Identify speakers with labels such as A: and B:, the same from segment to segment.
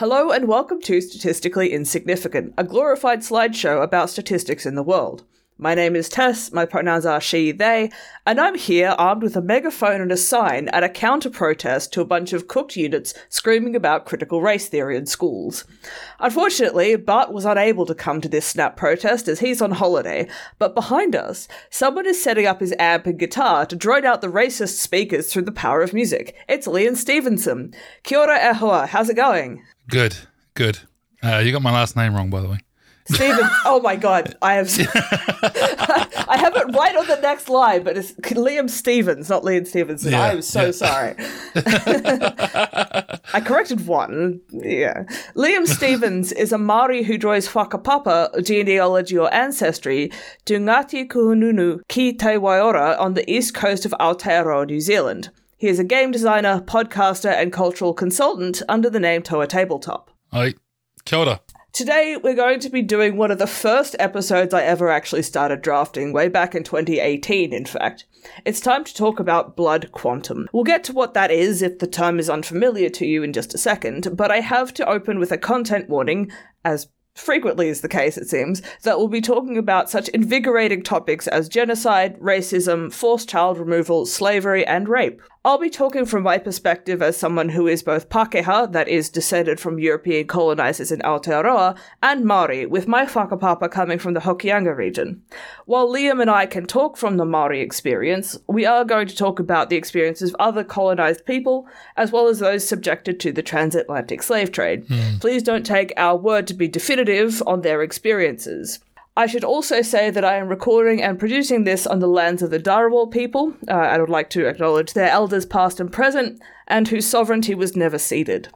A: Hello and welcome to Statistically Insignificant, a glorified slideshow about statistics in the world. My name is Tess, my pronouns are she, they, and I'm here armed with a megaphone and a sign at a counter protest to a bunch of cooked units screaming about critical race theory in schools. Unfortunately, Bart was unable to come to this snap protest as he's on holiday, but behind us, someone is setting up his amp and guitar to drone out the racist speakers through the power of music. It's Liam Stevenson. Kia ora how's it going?
B: Good, good. Uh, you got my last name wrong, by the way.
A: Stephen, oh my god, I have I have it right on the next line, but it's Liam Stevens, not Liam Stevenson.
B: Yeah,
A: I'm so
B: yeah.
A: sorry. I corrected one. Yeah. Liam Stevens is a Māori who draws whakapapa, genealogy or ancestry, to Ngāti Kahungunu ki Te Wairoa on the east coast of Aotearoa, New Zealand. He is a game designer, podcaster, and cultural consultant under the name Toa Tabletop.
B: Hi, kia ora.
A: Today, we're going to be doing one of the first episodes I ever actually started drafting, way back in 2018, in fact. It's time to talk about blood quantum. We'll get to what that is if the term is unfamiliar to you in just a second, but I have to open with a content warning, as frequently is the case, it seems, that we'll be talking about such invigorating topics as genocide, racism, forced child removal, slavery, and rape. I'll be talking from my perspective as someone who is both Pākehā, that is, descended from European colonizers in Aotearoa, and Māori, with my whakapapa coming from the Hokianga region. While Liam and I can talk from the Māori experience, we are going to talk about the experiences of other colonized people, as well as those subjected to the transatlantic slave trade. Hmm. Please don't take our word to be definitive on their experiences. I should also say that I am recording and producing this on the lands of the Dharawal people. Uh, I would like to acknowledge their elders past and present, and whose sovereignty was never ceded.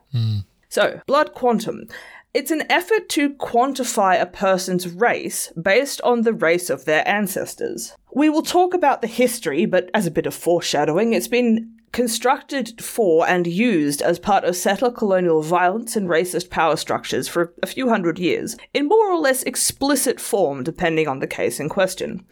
A: So, blood quantum. It's an effort to quantify a person's race based on the race of their ancestors. We will talk about the history, but as a bit of foreshadowing, it's been constructed for and used as part of settler colonial violence and racist power structures for a few hundred years, in more or less explicit form depending on the case in question.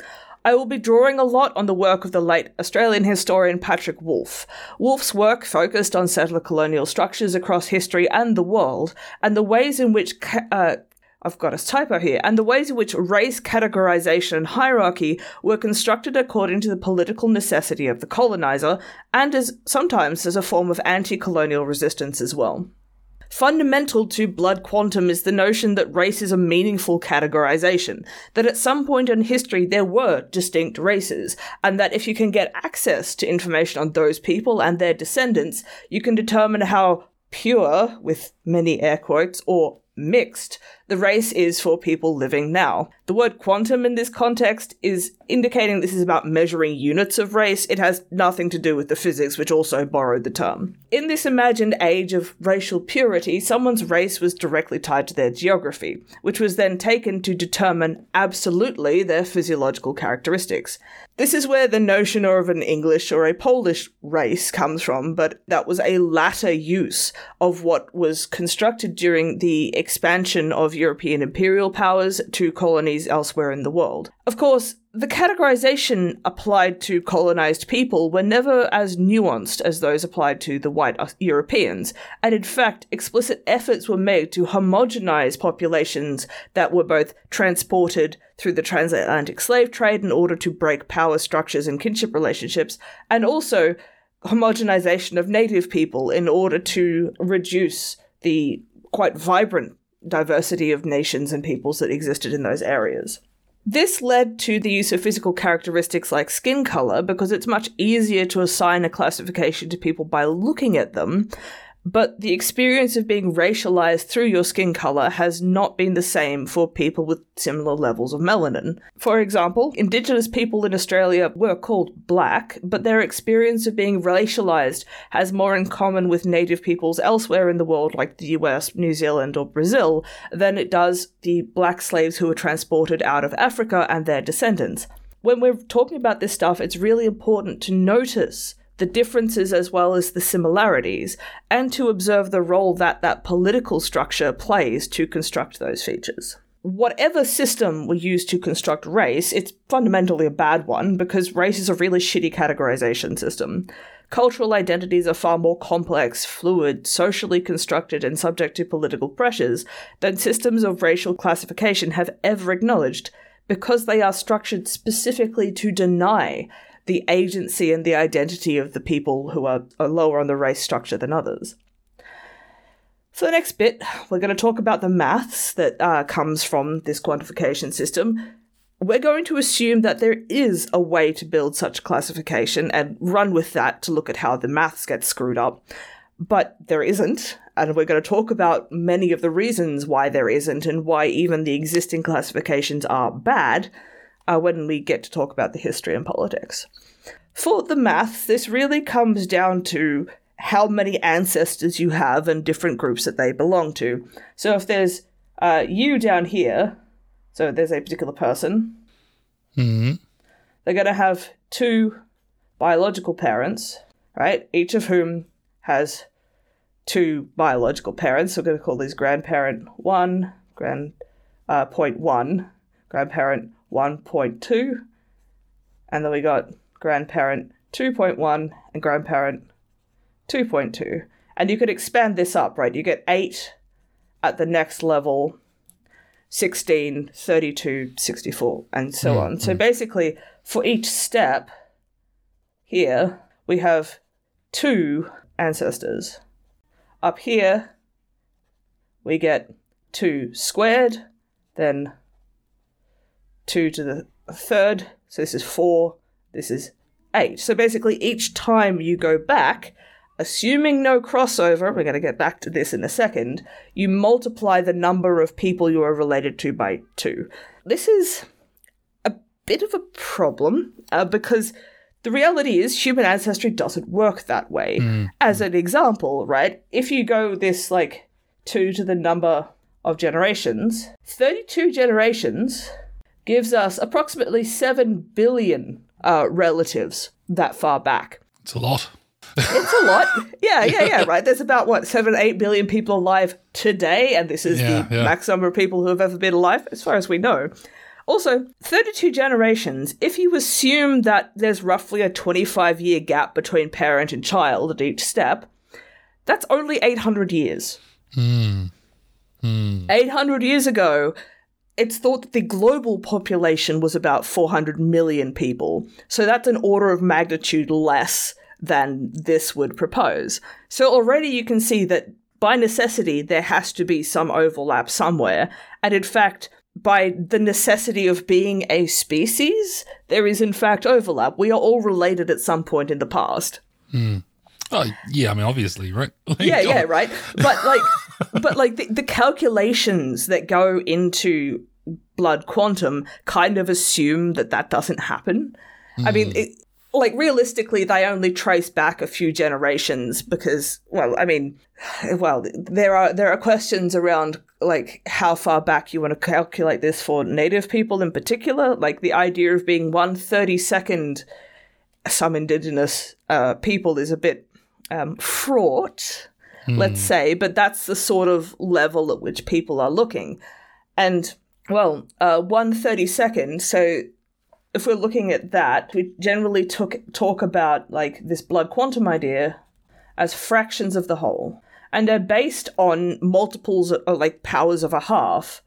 A: I will be drawing a lot on the work of the late Australian historian Patrick Wolfe. Wolfe's work focused on settler colonial structures across history and the world, and the ways in which ca- uh, I've got a typo here, and the ways in which race categorization and hierarchy were constructed according to the political necessity of the colonizer, and as sometimes as a form of anti-colonial resistance as well. Fundamental to blood quantum is the notion that race is a meaningful categorization, that at some point in history there were distinct races, and that if you can get access to information on those people and their descendants, you can determine how pure, with many air quotes, or mixed the race is for people living now. The word quantum in this context is indicating this is about measuring units of race. It has nothing to do with the physics, which also borrowed the term. In this imagined age of racial purity, someone's race was directly tied to their geography, which was then taken to determine absolutely their physiological characteristics. This is where the notion of an English or a Polish race comes from, but that was a latter use of what was constructed during the expansion of European imperial powers to colonies elsewhere in the world. Of course, the categorization applied to colonized people were never as nuanced as those applied to the white Europeans, and in fact, explicit efforts were made to homogenize populations that were both transported through the transatlantic slave trade in order to break power structures and kinship relationships, and also homogenization of native people in order to reduce the quite vibrant diversity of nations and peoples that existed in those areas. This led to the use of physical characteristics like skin color because it's much easier to assign a classification to people by looking at them, but the experience of being racialized through your skin color has not been the same for people with similar levels of melanin. For example, indigenous people in Australia were called black, but their experience of being racialized has more in common with native peoples elsewhere in the world, like the US, New Zealand, or Brazil, than it does the black slaves who were transported out of Africa and their descendants. When we're talking about this stuff, it's really important to notice the differences as well as the similarities, and to observe the role that that political structure plays to construct those features. Whatever system we use to construct race, it's fundamentally a bad one because race is a really shitty categorization system. cultural identities are far more complex, fluid, socially constructed, and subject to political pressures than systems of racial classification have ever acknowledged because they are structured specifically to deny the agency and the identity of the people who are, are lower on the race structure than others. For the next bit, we're going to talk about the maths that uh, comes from this quantification system. We're going to assume that there is a way to build such classification and run with that to look at how the maths gets screwed up. But there isn't, and we're going to talk about many of the reasons why there isn't and why even the existing classifications are bad uh, when we get to talk about the history and politics. For the maths, this really comes down to how many ancestors you have and different groups that they belong to. So if there's uh, you down here, so there's a particular person,
B: hmm
A: they're going to have two biological parents, right? Each of whom has two biological parents. So we're going to call these grandparent one, grand uh, point one, grandparent one point two, and then we got grandparent two point one and grandparent 2.2. And you could expand this up, right? You get 8 at the next level, 16, 32, 64, and so mm, on. So mm. basically, for each step here, we have two ancestors. Up here, we get 2 squared, then 2 to the third, so this is 4, this is 8. So basically, each time you go back, assuming no crossover, we're going to get back to this in a second, you multiply the number of people you are related to by two. This is a bit of a problem uh, because the reality is human ancestry doesn't work that way. As an example, right? If you go this like two to the number of generations, 32 generations gives us approximately 7 billion uh, relatives that far back.
B: It's a lot.
A: It's a lot. Yeah, yeah, yeah, right. There's about, what, seven, eight billion people alive today, and this is
B: Yeah,
A: the
B: yeah.
A: max number of people who have ever been alive, as far as we know. Also, 32 generations, if you assume that there's roughly a 25 year gap between parent and child at each step, that's only 800 years. 800 years ago, it's thought that the global population was about 400 million people. So that's an order of magnitude less than this would propose. So already you can see that by necessity, there has to be some overlap somewhere. And in fact, by the necessity of being a species, there is in fact overlap. We are all related at some point in the past. Hmm.
B: Oh, yeah. I mean, obviously, right? Like,
A: yeah, yeah, right. But like, but like the, the calculations that go into blood quantum kind of assume that that doesn't happen. I mean, it, like realistically, they only trace back a few generations because, well, I mean, well, there are there are questions around like how far back you want to calculate this for native people in particular. Like the idea of being one thirty second some indigenous uh, people is a bit um, fraught, let's say, but that's the sort of level at which people are looking. And, well, uh, 132nd, so if we're looking at that, we generally took, talk about like this blood quantum idea as fractions of the whole. And they're based on multiples or like powers of a half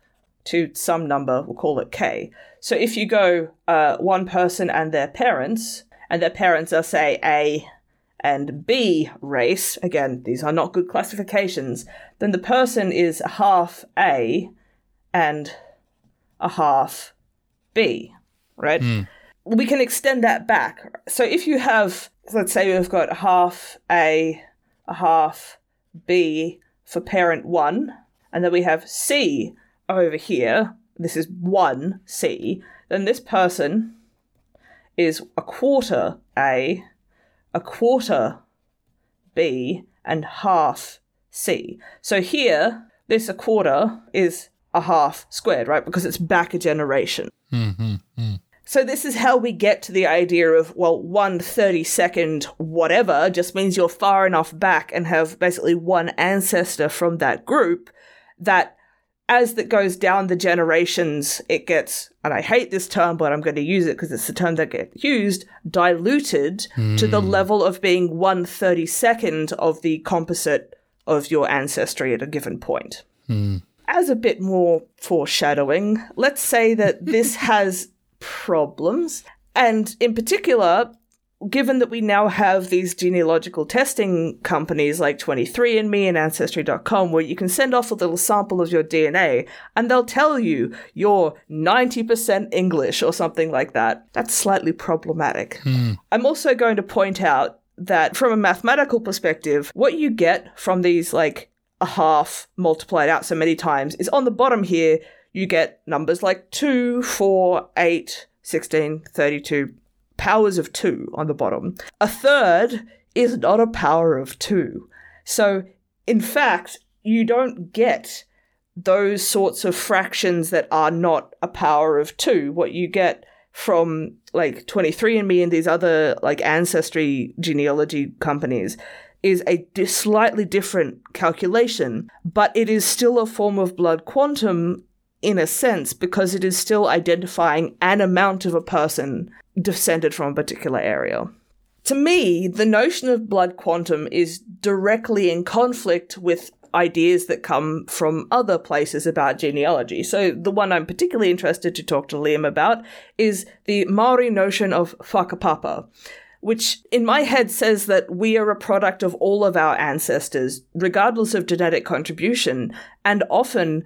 A: to some number, we'll call it k. So if you go uh, one person and their parents, and their parents are, say, A and B race, again, these are not good classifications, then the person is a half A and a half B, right? Hmm. We can extend that back. So if you have, let's say we've got half A, a half B for parent one, and then we have C over here, this is 1C, then this person is a quarter A, a quarter B, and half C. So here, this a quarter is a half squared, right? Because it's back a generation. Mm-hmm, mm. So this is how we get to the idea of, well, one 32nd whatever just means you're far enough back and have basically one ancestor from that group that as that goes down the generations, it gets, and I hate this term, but I'm going to use it because it's the term that gets used, diluted to the hmm. level of being one thirty second of the composite of your ancestry at a given point. Hmm. As a bit more foreshadowing, let's say that this has problems, and in particular, given that we now have these genealogical testing companies like 23andMe and Ancestry.com, where you can send off a little sample of your DNA and they'll tell you you're 90% English or something like that, that's slightly problematic. Hmm. I'm also going to point out that from a mathematical perspective, what you get from these like a half multiplied out so many times is on the bottom here, you get numbers like 2, 4, 8, 16, 32, powers of 2 on the bottom. A third is not a power of 2. So, in fact, you don't get those sorts of fractions that are not a power of 2. What you get from like 23andMe and these other like ancestry genealogy companies is a slightly different calculation, but it is still a form of blood quantum in a sense because it is still identifying an amount of a person descended from a particular area. To me, the notion of blood quantum is directly in conflict with ideas that come from other places about genealogy. So, the one I'm particularly interested to talk to Liam about is the Maori notion of whakapapa, which in my head says that we are a product of all of our ancestors, regardless of genetic contribution, and often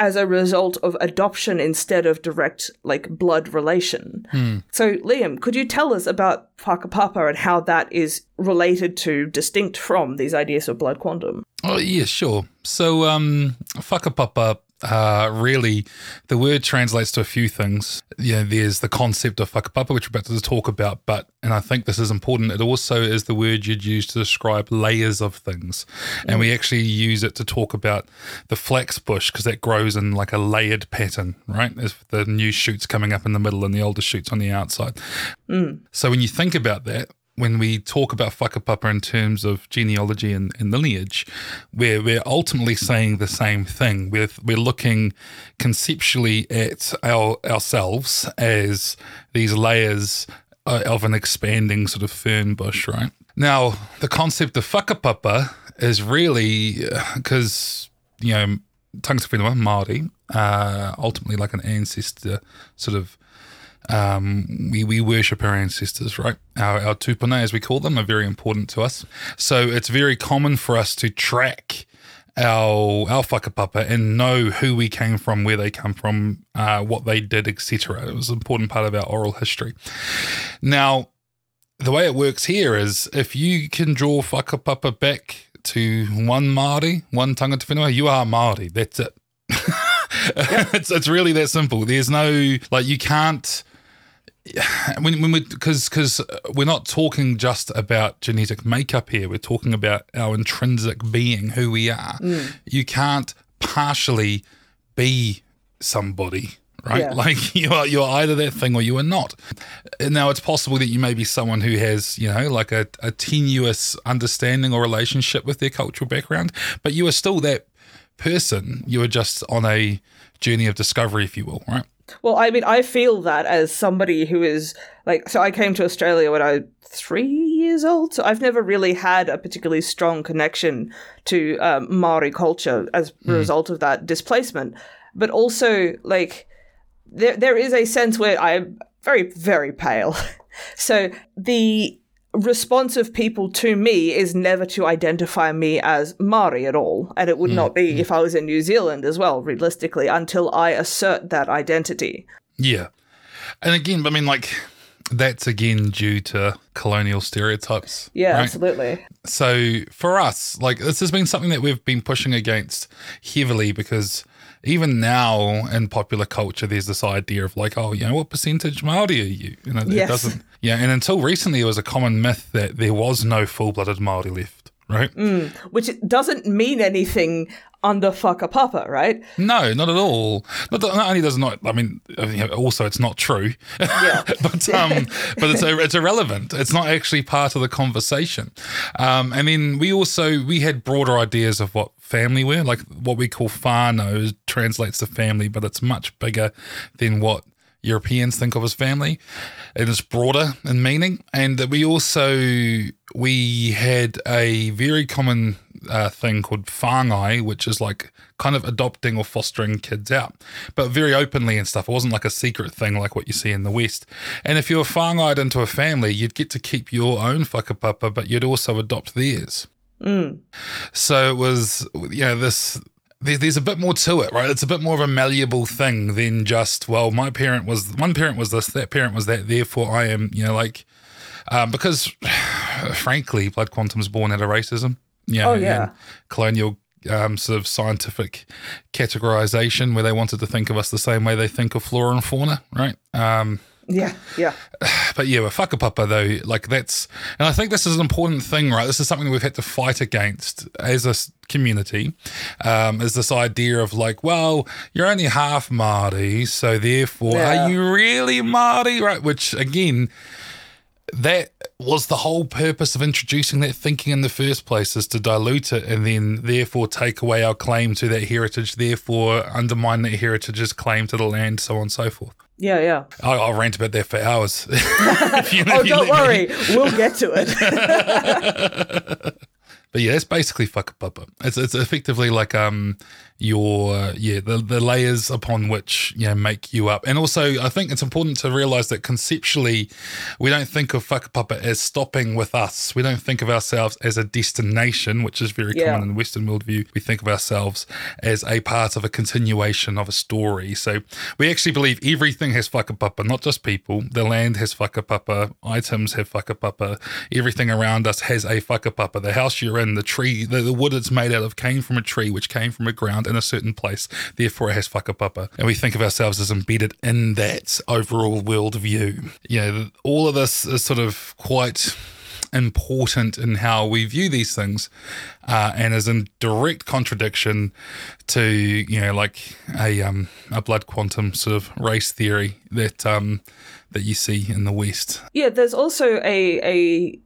A: as a result of adoption instead of direct like blood relation. So Liam, could you tell us about whakapapa and how that is related to distinct from these ideas of blood quantum?
B: Oh, yeah, sure. So, um, whakapapa, uh, really, the word translates to a few things. You know, there's the concept of whakapapa, which we're about to talk about, but, and I think this is important, it also is the word you'd use to describe layers of things. And we actually use it to talk about the flax bush because that grows in like a layered pattern, right? As the new shoots coming up in the middle and the older shoots on the outside. So when you think about that, when we talk about whakapapa in terms of genealogy and, and lineage, we're, we're ultimately saying the same thing. We're, we're looking conceptually at our, ourselves as these layers uh, of an expanding sort of fern bush, right? Now, the concept of whakapapa is really because, you know, Tangata Whenua, Māori, uh, ultimately like an ancestor sort of um, we, we worship our ancestors, right? Our, our tupuna, as we call them, are very important to us. So it's very common for us to track our our whakapapa and know who we came from, where they come from, uh, what they did, etc. It was an important part of our oral history. Now, the way it works here is if you can draw whakapapa back to one Māori, one tangata whenua, you are Māori. That's it. it's it's really that simple. There's no like you can't when when we because because uh, we're not talking just about genetic makeup here. We're talking about our intrinsic being, who we are. Mm. You can't partially be somebody. Right,
A: Yeah.
B: like you are, you're either that thing or you are not. Now, it's possible that you may be someone who has, you know, like a, a tenuous understanding or relationship with their cultural background, but you are still that person. You are just on a journey of discovery, if you will, right?
A: Well, I mean, I feel that as somebody who is like, so I came to Australia when I was three years old, so I've never really had a particularly strong connection to um, Maori culture as a result of that displacement. But also, like, there there is a sense where I'm very very pale, so the response of people to me is never to identify me as Maori at all, and it would hmm, not be hmm. if I was in New Zealand as well, realistically, until I assert that identity.
B: Yeah. And again, I mean, like, that's again due to colonial stereotypes.
A: Yeah,
B: right?
A: absolutely.
B: So for us, like this has been something that we've been pushing against heavily because even now in popular culture, there's this idea of like, oh, you know, what percentage Maori are you? You know, it doesn't. Yeah, and until recently, it was a common myth that there was no full-blooded Maori left, right?
A: Which doesn't mean anything under whakapapa, right?
B: No, not at all. Not, not only does not. I mean, also it's not true.
A: Yeah.
B: but um, but it's it's irrelevant. It's not actually part of the conversation. Um, and then we also we had broader ideas of what family were, like what we call whānau translates to family, but it's much bigger than what Europeans think of as family. and It is broader in meaning, and we also we had a very common uh, thing called whāngai, which is like kind of adopting or fostering kids out, but very openly and stuff. It wasn't like a secret thing like what you see in the West. And if you were whāngai'd into a family, you'd get to keep your own whakapapa, but you'd also adopt theirs.
A: Mm.
B: So it was, you know, this there's a bit more to it, right? It's a bit more of a malleable thing than just, well, my parent was one parent was this, that parent was that, therefore I am, you know, like, um, because frankly, Blood Quantum is born out of racism. You know,
A: Oh, yeah.
B: colonial um, sort of scientific categorization where they wanted to think of us the same way they think of flora and fauna, right? Um,
A: Yeah, yeah.
B: but yeah, with whakapapa though, like that's, and I think this is an important thing, right? This is something we've had to fight against as a community, um, is this idea of like, well, you're only half Māori, so therefore,
A: Yeah.
B: are you really Māori, right? Which again, that was the whole purpose of introducing that thinking in the first place is to dilute it and then therefore take away our claim to that heritage, therefore undermine that heritage's claim to the land, so on and so forth.
A: Yeah, yeah.
B: I'll, I'll rant about that for hours. You-
A: Oh, don't
B: let me.
A: worry. We'll get to it.
B: But yeah, it's basically whakapapa. It's it's effectively like um your yeah the the layers upon which you know make you up. And also, I think it's important to realize that conceptually, we don't think of whakapapa as stopping with us. We don't think of ourselves as a destination, which is very
A: Yeah.
B: common in the Western worldview. We think of ourselves as a part of a continuation of a story. So we actually believe everything has whakapapa, not just people. The land has whakapapa, items have whakapapa, everything around us has a whakapapa. The house you're in, the tree, the, the wood it's made out of came from a tree which came from a ground in a certain place. Therefore, it has whakapapa. And we think of ourselves as embedded in that overall worldview. You know, all of this is sort of quite important in how we view these things uh, and is in direct contradiction to you know like a um a blood quantum sort of race theory that um that you see in the west
A: Yeah, there's also a a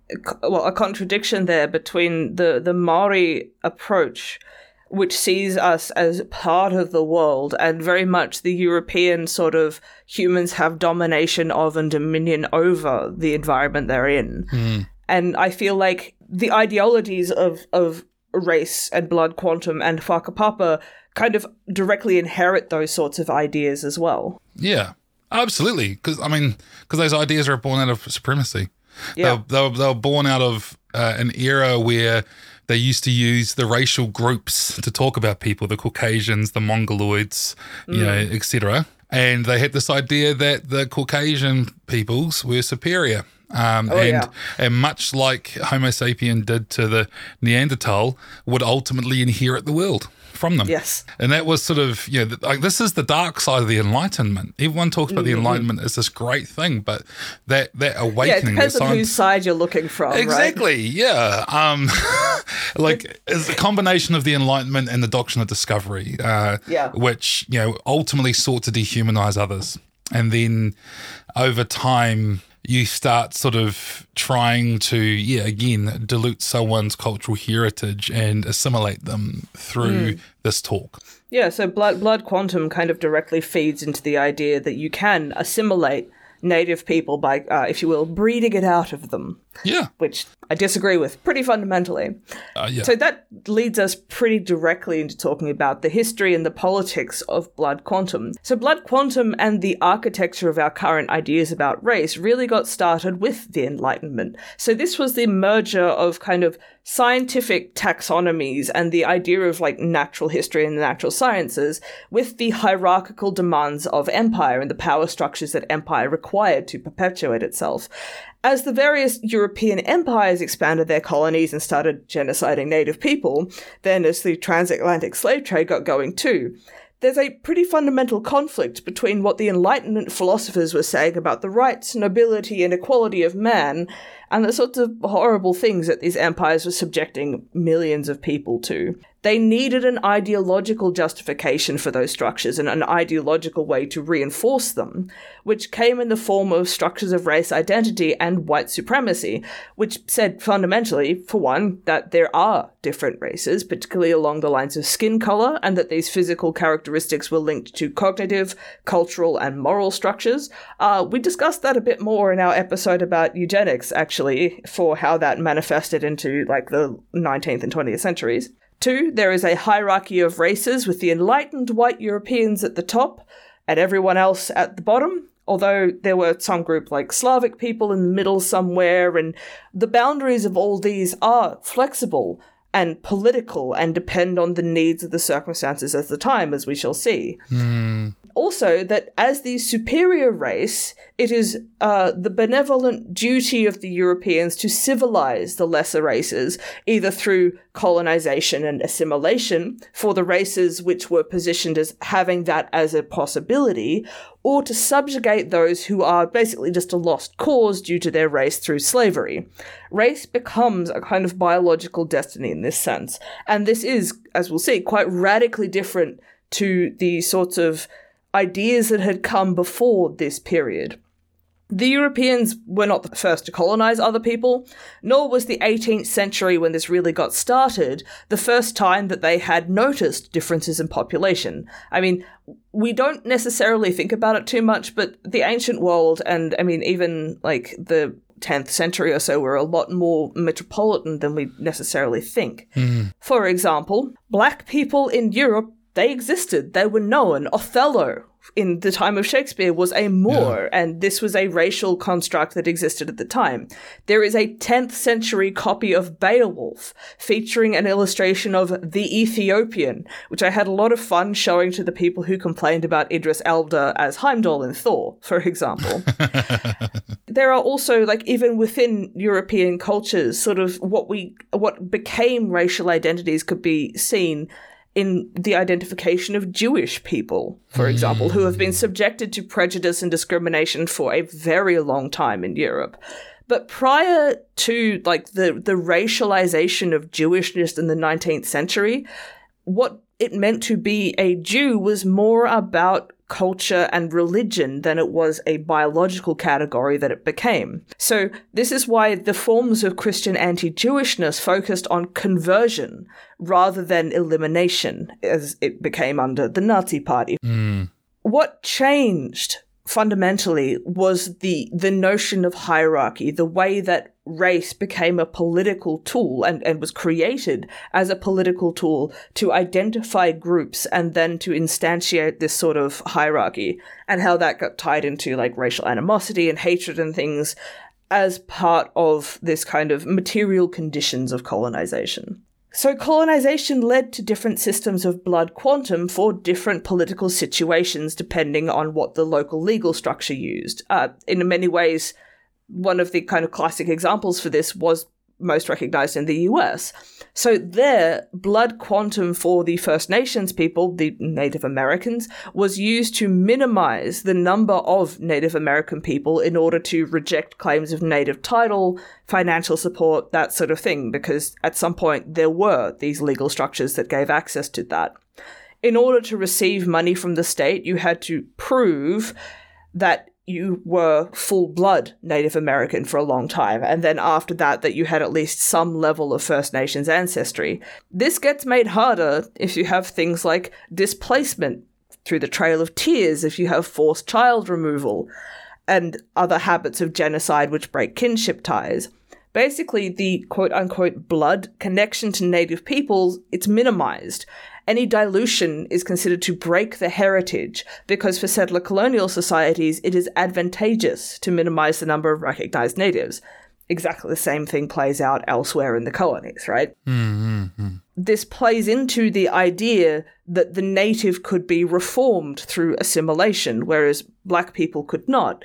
A: well a contradiction there between the the Maori approach, which sees us as part of the world, and very much the European sort of humans have domination of and dominion over the environment they're in. And I feel like the ideologies of of race and blood quantum and whakapapa kind of directly inherit those sorts of ideas as well.
B: yeah absolutely because i mean because those ideas are born out of supremacy
A: Yeah.
B: they, were, they were born out of uh, an era where they used to use the racial groups to talk about people the caucasians the mongoloids you know etc and they had this idea that the caucasian peoples were superior. Um, and
A: yeah.
B: and much like Homo sapien did to the Neanderthal, would ultimately inherit the world from them.
A: Yes.
B: And that was sort of, you know, like this is the dark side of the Enlightenment. Everyone talks about the Enlightenment as this great thing, but that that
A: Yeah, it
B: awakening,
A: depends on whose side you're looking from, right?
B: Exactly. Yeah. Um, like it's a combination of the Enlightenment and the doctrine of discovery. Uh,
A: Yeah.
B: Which you know ultimately sought to dehumanize others, and then over time you start sort of trying to yeah again dilute someone's cultural heritage and assimilate them through this talk.
A: Yeah, so blood blood quantum kind of directly feeds into the idea that you can assimilate native people by, uh, if you will, breeding it out of them,
B: Yeah.
A: which I disagree with pretty fundamentally.
B: Uh, yeah.
A: So that leads us pretty directly into talking about the history and the politics of blood quantum. So blood quantum and the architecture of our current ideas about race really got started with the Enlightenment. So this was the merger of kind of scientific taxonomies and the idea of like natural history and the natural sciences with the hierarchical demands of empire and the power structures that empire required to perpetuate itself. As the various European empires expanded their colonies and started genociding native people, then as the transatlantic slave trade got going too, there's a pretty fundamental conflict between what the Enlightenment philosophers were saying about the rights, nobility, and equality of man, and the sorts of horrible things that these empires were subjecting millions of people to. They needed an ideological justification for those structures and an ideological way to reinforce them, which came in the form of structures of race identity and white supremacy, which said fundamentally, for one, that there are different races, particularly along the lines of skin color, and that these physical characteristics were linked to cognitive, cultural, and moral structures. Uh, we discussed that a bit more in our episode about eugenics, actually, for how that manifested into like the 19th and 20th centuries. Two, there is a hierarchy of races with the enlightened white Europeans at the top and everyone else at the bottom. Although there were some group like Slavic people in the middle somewhere, and the boundaries of all these are flexible and political and depend on the needs of the circumstances at the time, as we shall see.
B: Mm.
A: Also, that as the superior race, it is uh, the benevolent duty of the Europeans to civilize the lesser races, either through colonization and assimilation for the races which were positioned as having that as a possibility, or to subjugate those who are basically just a lost cause due to their race through slavery. Race becomes a kind of biological destiny in this sense, and this is, as we'll see, quite radically different to the sorts of ideas that had come before this period. The Europeans were not the first to colonize other people, nor was the 18th century, when this really got started, the first time that they had noticed differences in population. I mean, we don't necessarily think about it too much, but the ancient world, and I mean, even like the 10th century or so, were a lot more metropolitan than we necessarily think.
B: Mm.
A: For example, black people in Europe they existed. They were known. Othello in the time of Shakespeare was a Moor, yeah. and this was a racial construct that existed at the time. There is a 10th century copy of Beowulf featuring an illustration of the Ethiopian, which I had a lot of fun showing to the people who complained about Idris Elba as Heimdall in Thor, for example. there are also like even within European cultures, sort of what we what became racial identities could be seen in the identification of Jewish people, for example, who have been hmm. subjected to prejudice and discrimination for a very long time in Europe. But prior to like the the racialization of Jewishness in the 19th century, what it meant to be a Jew was more about culture and religion than it was a biological category that it became. So, this is why the forms of Christian anti Jewishness focused on conversion rather than elimination, as it became under the Nazi Party.
B: Mm.
A: What changed fundamentally was the the notion of hierarchy, the way that race became a political tool and, and was created as a political tool to identify groups and then to instantiate this sort of hierarchy and how that got tied into like racial animosity and hatred and things as part of this kind of material conditions of colonization. So, colonization led to different systems of blood quantum for different political situations depending on what the local legal structure used. Uh, in many ways, one of the kind of classic examples for this was most recognized in the US. So their blood quantum for the First Nations people, the Native Americans, was used to minimize the number of Native American people in order to reject claims of native title, financial support, that sort of thing, because at some point there were these legal structures that gave access to that. In order to receive money from the state, you had to prove that you were full blood Native American for a long time, and then after that, that you had at least some level of First Nations ancestry. This gets made harder if you have things like displacement through the Trail of Tears, if you have forced child removal, and other habits of genocide which break kinship ties. Basically, the quote unquote blood connection to native peoples, it's minimized any dilution is considered to break the heritage because for settler colonial societies it is advantageous to minimize the number of recognized natives. Exactly the same thing plays out elsewhere in the colonies, right?
B: Mm-hmm.
A: This plays into the idea that the native could be reformed through assimilation, whereas black people could not.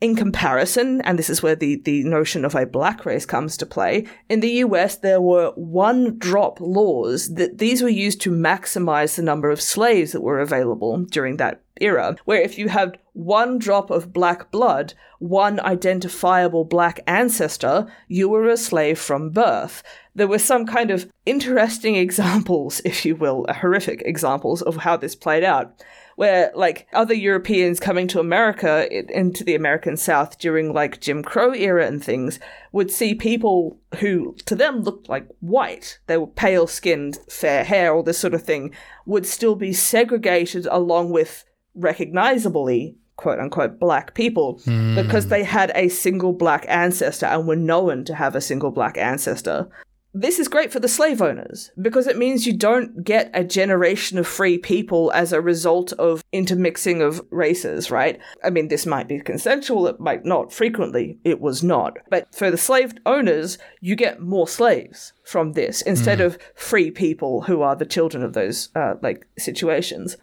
A: In comparison, and this is where the, the notion of a black race comes to play, in the US there were one drop laws that these were used to maximize the number of slaves that were available during that era, where if you had one drop of black blood, one identifiable black ancestor, you were a slave from birth. There were some kind of interesting examples, if you will, uh, horrific examples of how this played out where like other Europeans coming to America into the American South during like Jim Crow era and things would see people who to them looked like white, they were pale skinned, fair hair, all this sort of thing, would still be segregated along with recognizably quote unquote black people mm. because they had a single black ancestor and were known to have a single black ancestor this is great for the slave owners because it means you don't get a generation of free people as a result of intermixing of races, right? I mean, this might be consensual, it might not. Frequently, it was not. But for the slave owners, you get more slaves from this instead mm. of free people who are the children of those uh, like situations.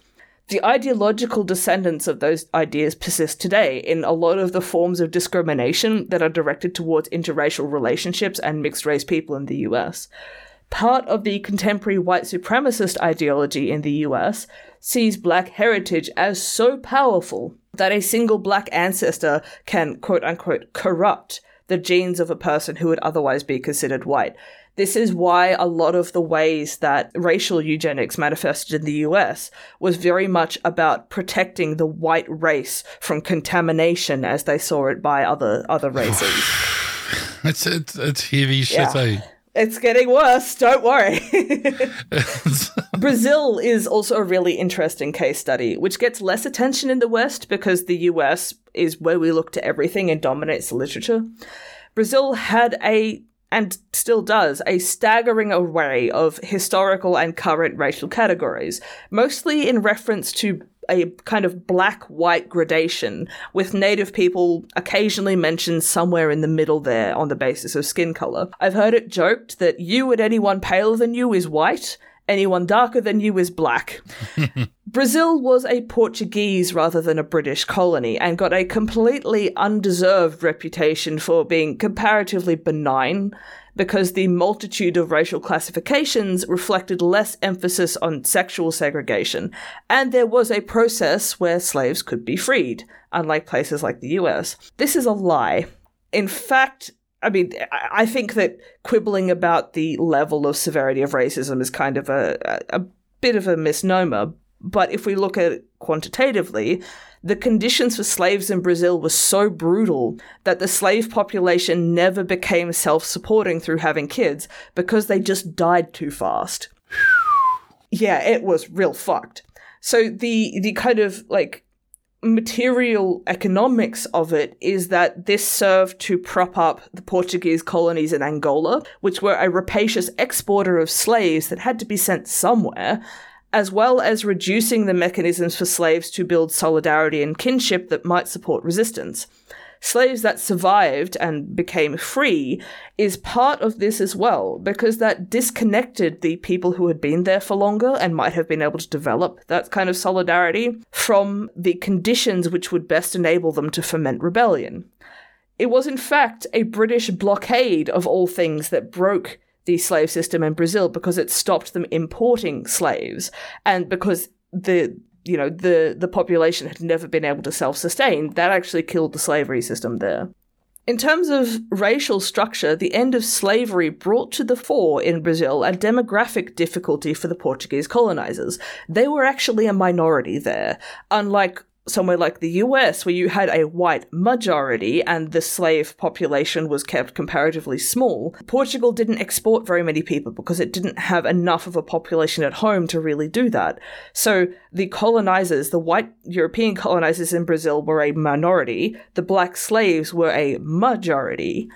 A: The ideological descendants of those ideas persist today in a lot of the forms of discrimination that are directed towards interracial relationships and mixed race people in the US. Part of the contemporary white supremacist ideology in the US sees black heritage as so powerful that a single black ancestor can quote unquote corrupt the genes of a person who would otherwise be considered white. This is why a lot of the ways that racial eugenics manifested in the US was very much about protecting the white race from contamination as they saw it by other other races.
B: it's, it's it's heavy shit. Yeah. Eh?
A: It's getting worse, don't worry. Brazil is also a really interesting case study, which gets less attention in the West because the US is where we look to everything and dominates the literature. Brazil had a and still does, a staggering array of historical and current racial categories, mostly in reference to a kind of black white gradation, with native people occasionally mentioned somewhere in the middle there on the basis of skin color. I've heard it joked that you and anyone paler than you is white, anyone darker than you is black. Brazil was a Portuguese rather than a British colony and got a completely undeserved reputation for being comparatively benign because the multitude of racial classifications reflected less emphasis on sexual segregation, and there was a process where slaves could be freed, unlike places like the US. This is a lie. In fact, I mean, I think that quibbling about the level of severity of racism is kind of a, a, bit of a misnomer. But if we look at it quantitatively, the conditions for slaves in Brazil were so brutal that the slave population never became self supporting through having kids because they just died too fast. yeah, it was real fucked. So the the kind of like material economics of it is that this served to prop up the Portuguese colonies in Angola, which were a rapacious exporter of slaves that had to be sent somewhere, as well as reducing the mechanisms for slaves to build solidarity and kinship that might support resistance slaves that survived and became free is part of this as well, because that disconnected the people who had been there for longer and might have been able to develop that kind of solidarity from the conditions which would best enable them to foment rebellion. It was, in fact, a British blockade of all things that broke the slave system in Brazil because it stopped them importing slaves and because the you know the the population had never been able to self-sustain. That actually killed the slavery system there. In terms of racial structure, the end of slavery brought to the fore in Brazil a demographic difficulty for the Portuguese colonizers. They were actually a minority there, unlike somewhere like the US, where you had a white majority and the slave population was kept comparatively small, Portugal didn't export very many people because it didn't have enough of a population at home to really do that. So the colonizers, the white European colonizers in Brazil, were a minority, the black slaves were a majority.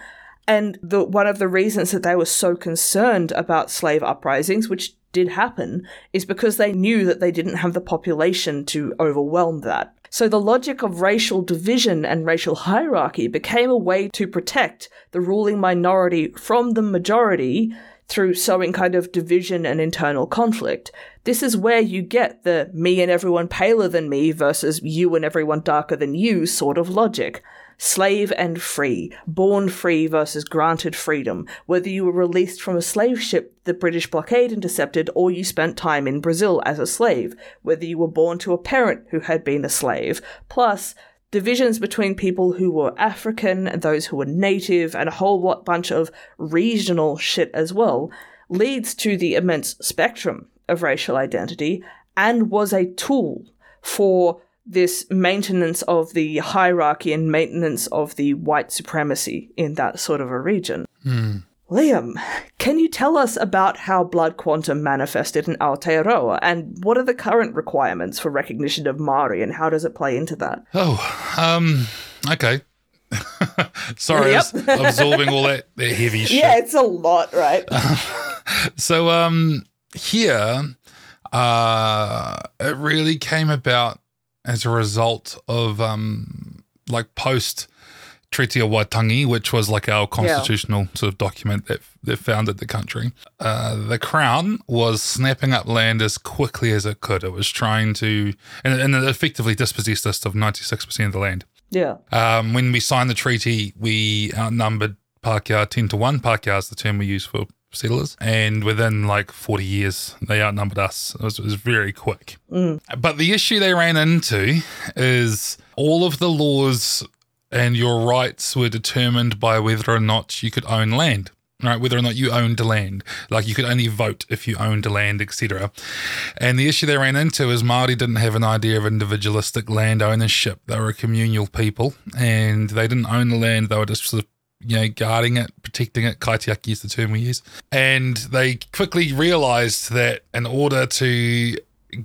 A: And the, one of the reasons that they were so concerned about slave uprisings, which did happen, is because they knew that they didn't have the population to overwhelm that. So the logic of racial division and racial hierarchy became a way to protect the ruling minority from the majority through sowing kind of division and internal conflict. This is where you get the me and everyone paler than me versus you and everyone darker than you sort of logic. Slave and free, born free versus granted freedom, whether you were released from a slave ship the British blockade intercepted or you spent time in Brazil as a slave, whether you were born to a parent who had been a slave, plus divisions between people who were African and those who were native, and a whole lot bunch of regional shit as well, leads to the immense spectrum of racial identity and was a tool for this maintenance of the hierarchy and maintenance of the white supremacy in that sort of a region.
B: Mm.
A: Liam, can you tell us about how blood quantum manifested in Aotearoa and what are the current requirements for recognition of Maori and how does it play into that?
B: Oh, um, okay. Sorry, yep. absorbing all that, that heavy shit.
A: Yeah, it's a lot, right?
B: so, um, here, uh, it really came about as a result of um, like post Treaty of Waitangi, which was like our constitutional yeah. sort of document that, that founded the country. Uh, the crown was snapping up land as quickly as it could. It was trying to, and, and it effectively dispossessed us of 96% of the land.
A: Yeah.
B: Um, when we signed the treaty, we outnumbered Pākehā 10 to 1. Pākehā is the term we use for settlers. And within like 40 years, they outnumbered us. It was, it was very quick.
A: Mm.
B: But the issue they ran into is all of the laws and your rights were determined by whether or not you could own land. Right, whether or not you owned land, like you could only vote if you owned land, etc. And the issue they ran into is Maori didn't have an idea of individualistic land ownership. They were a communal people, and they didn't own the land. They were just sort of you know, guarding it, protecting it. Kaitiaki is the term we use. And they quickly realized that in order to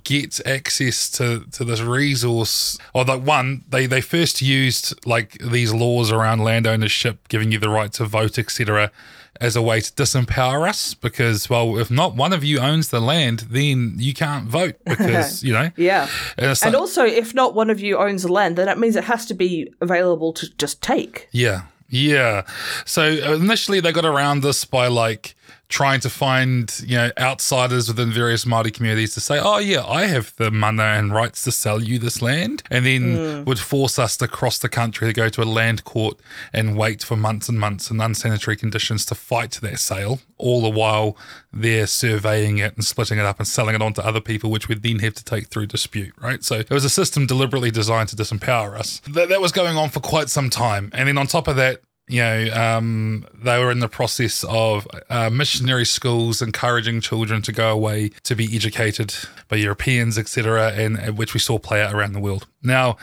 B: get access to, to this resource, or like one, they, they first used like these laws around land ownership, giving you the right to vote, etc., as a way to disempower us because, well, if not one of you owns the land, then you can't vote because, you know.
A: yeah. Uh, and, and also, if not one of you owns the land, then that means it has to be available to just take.
B: Yeah. Yeah. So initially they got around this by like trying to find, you know, outsiders within various Māori communities to say, oh, yeah, I have the mana and rights to sell you this land. And then mm. would force us to cross the country to go to a land court and wait for months and months in unsanitary conditions to fight that sale, all the while they're surveying it and splitting it up and selling it on to other people, which we'd then have to take through dispute, right? So it was a system deliberately designed to disempower us. That, that was going on for quite some time. And then on top of that, you know, um, they were in the process of uh, missionary schools encouraging children to go away to be educated by Europeans, etc., and, and which we saw play out around the world. Now,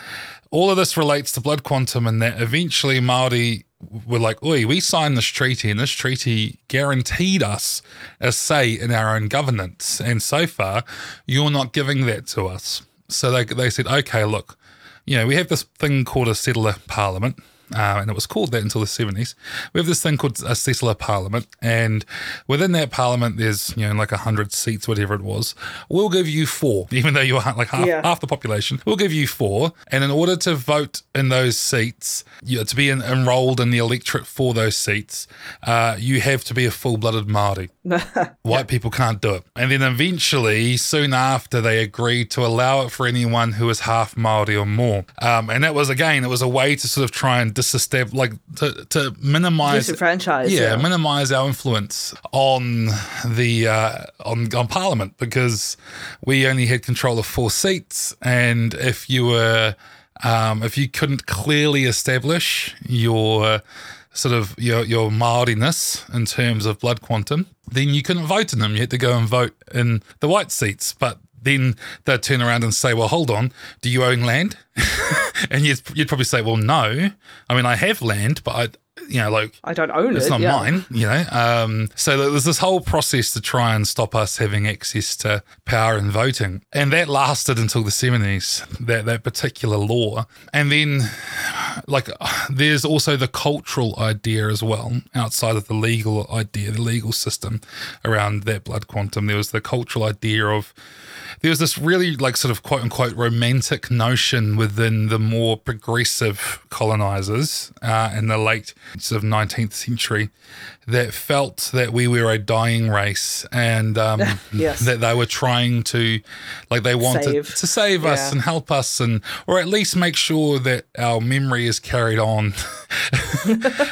B: all of this relates to blood quantum, and that eventually Maori were like, "Oi, we signed this treaty, and this treaty guaranteed us a say in our own governance, and so far, you're not giving that to us." So they they said, "Okay, look." You know, we have this thing called a settler parliament, uh, and it was called that until the 70s. We have this thing called a settler parliament, and within that parliament, there's you know like hundred seats, whatever it was. We'll give you four, even though you're like half, yeah. half the population. We'll give you four, and in order to vote in those seats, you to be in, enrolled in the electorate for those seats, uh, you have to be a full-blooded Maori. White people can't do it. And then eventually, soon after, they agreed to allow it for anyone who is half Maori or more. Um, and that was again, it was a way to sort of try and disestablish, like to, to minimize
A: franchise,
B: yeah, yeah, minimize our influence on the uh, on on Parliament because we only had control of four seats, and if you were um, if you couldn't clearly establish your sort of your your Maoriness in terms of blood quantum, then you couldn't vote in them. You had to go and vote in the white seats. But then they'd turn around and say, "Well, hold on, do you own land?" and you'd, you'd probably say, "Well, no. I mean, I have land, but I." You know, like
A: I don't own
B: it's
A: it.
B: It's not
A: yeah.
B: mine. You know, um, so there's this whole process to try and stop us having access to power and voting, and that lasted until the 70s. That that particular law, and then like there's also the cultural idea as well outside of the legal idea, the legal system around that blood quantum. There was the cultural idea of there was this really like sort of quote unquote romantic notion within the more progressive colonizers uh, in the late sort of 19th century that felt that we were a dying race and um,
A: Yes.
B: that they were trying to like they wanted
A: Save.
B: to save us and help us and or at least make sure that our memory is carried on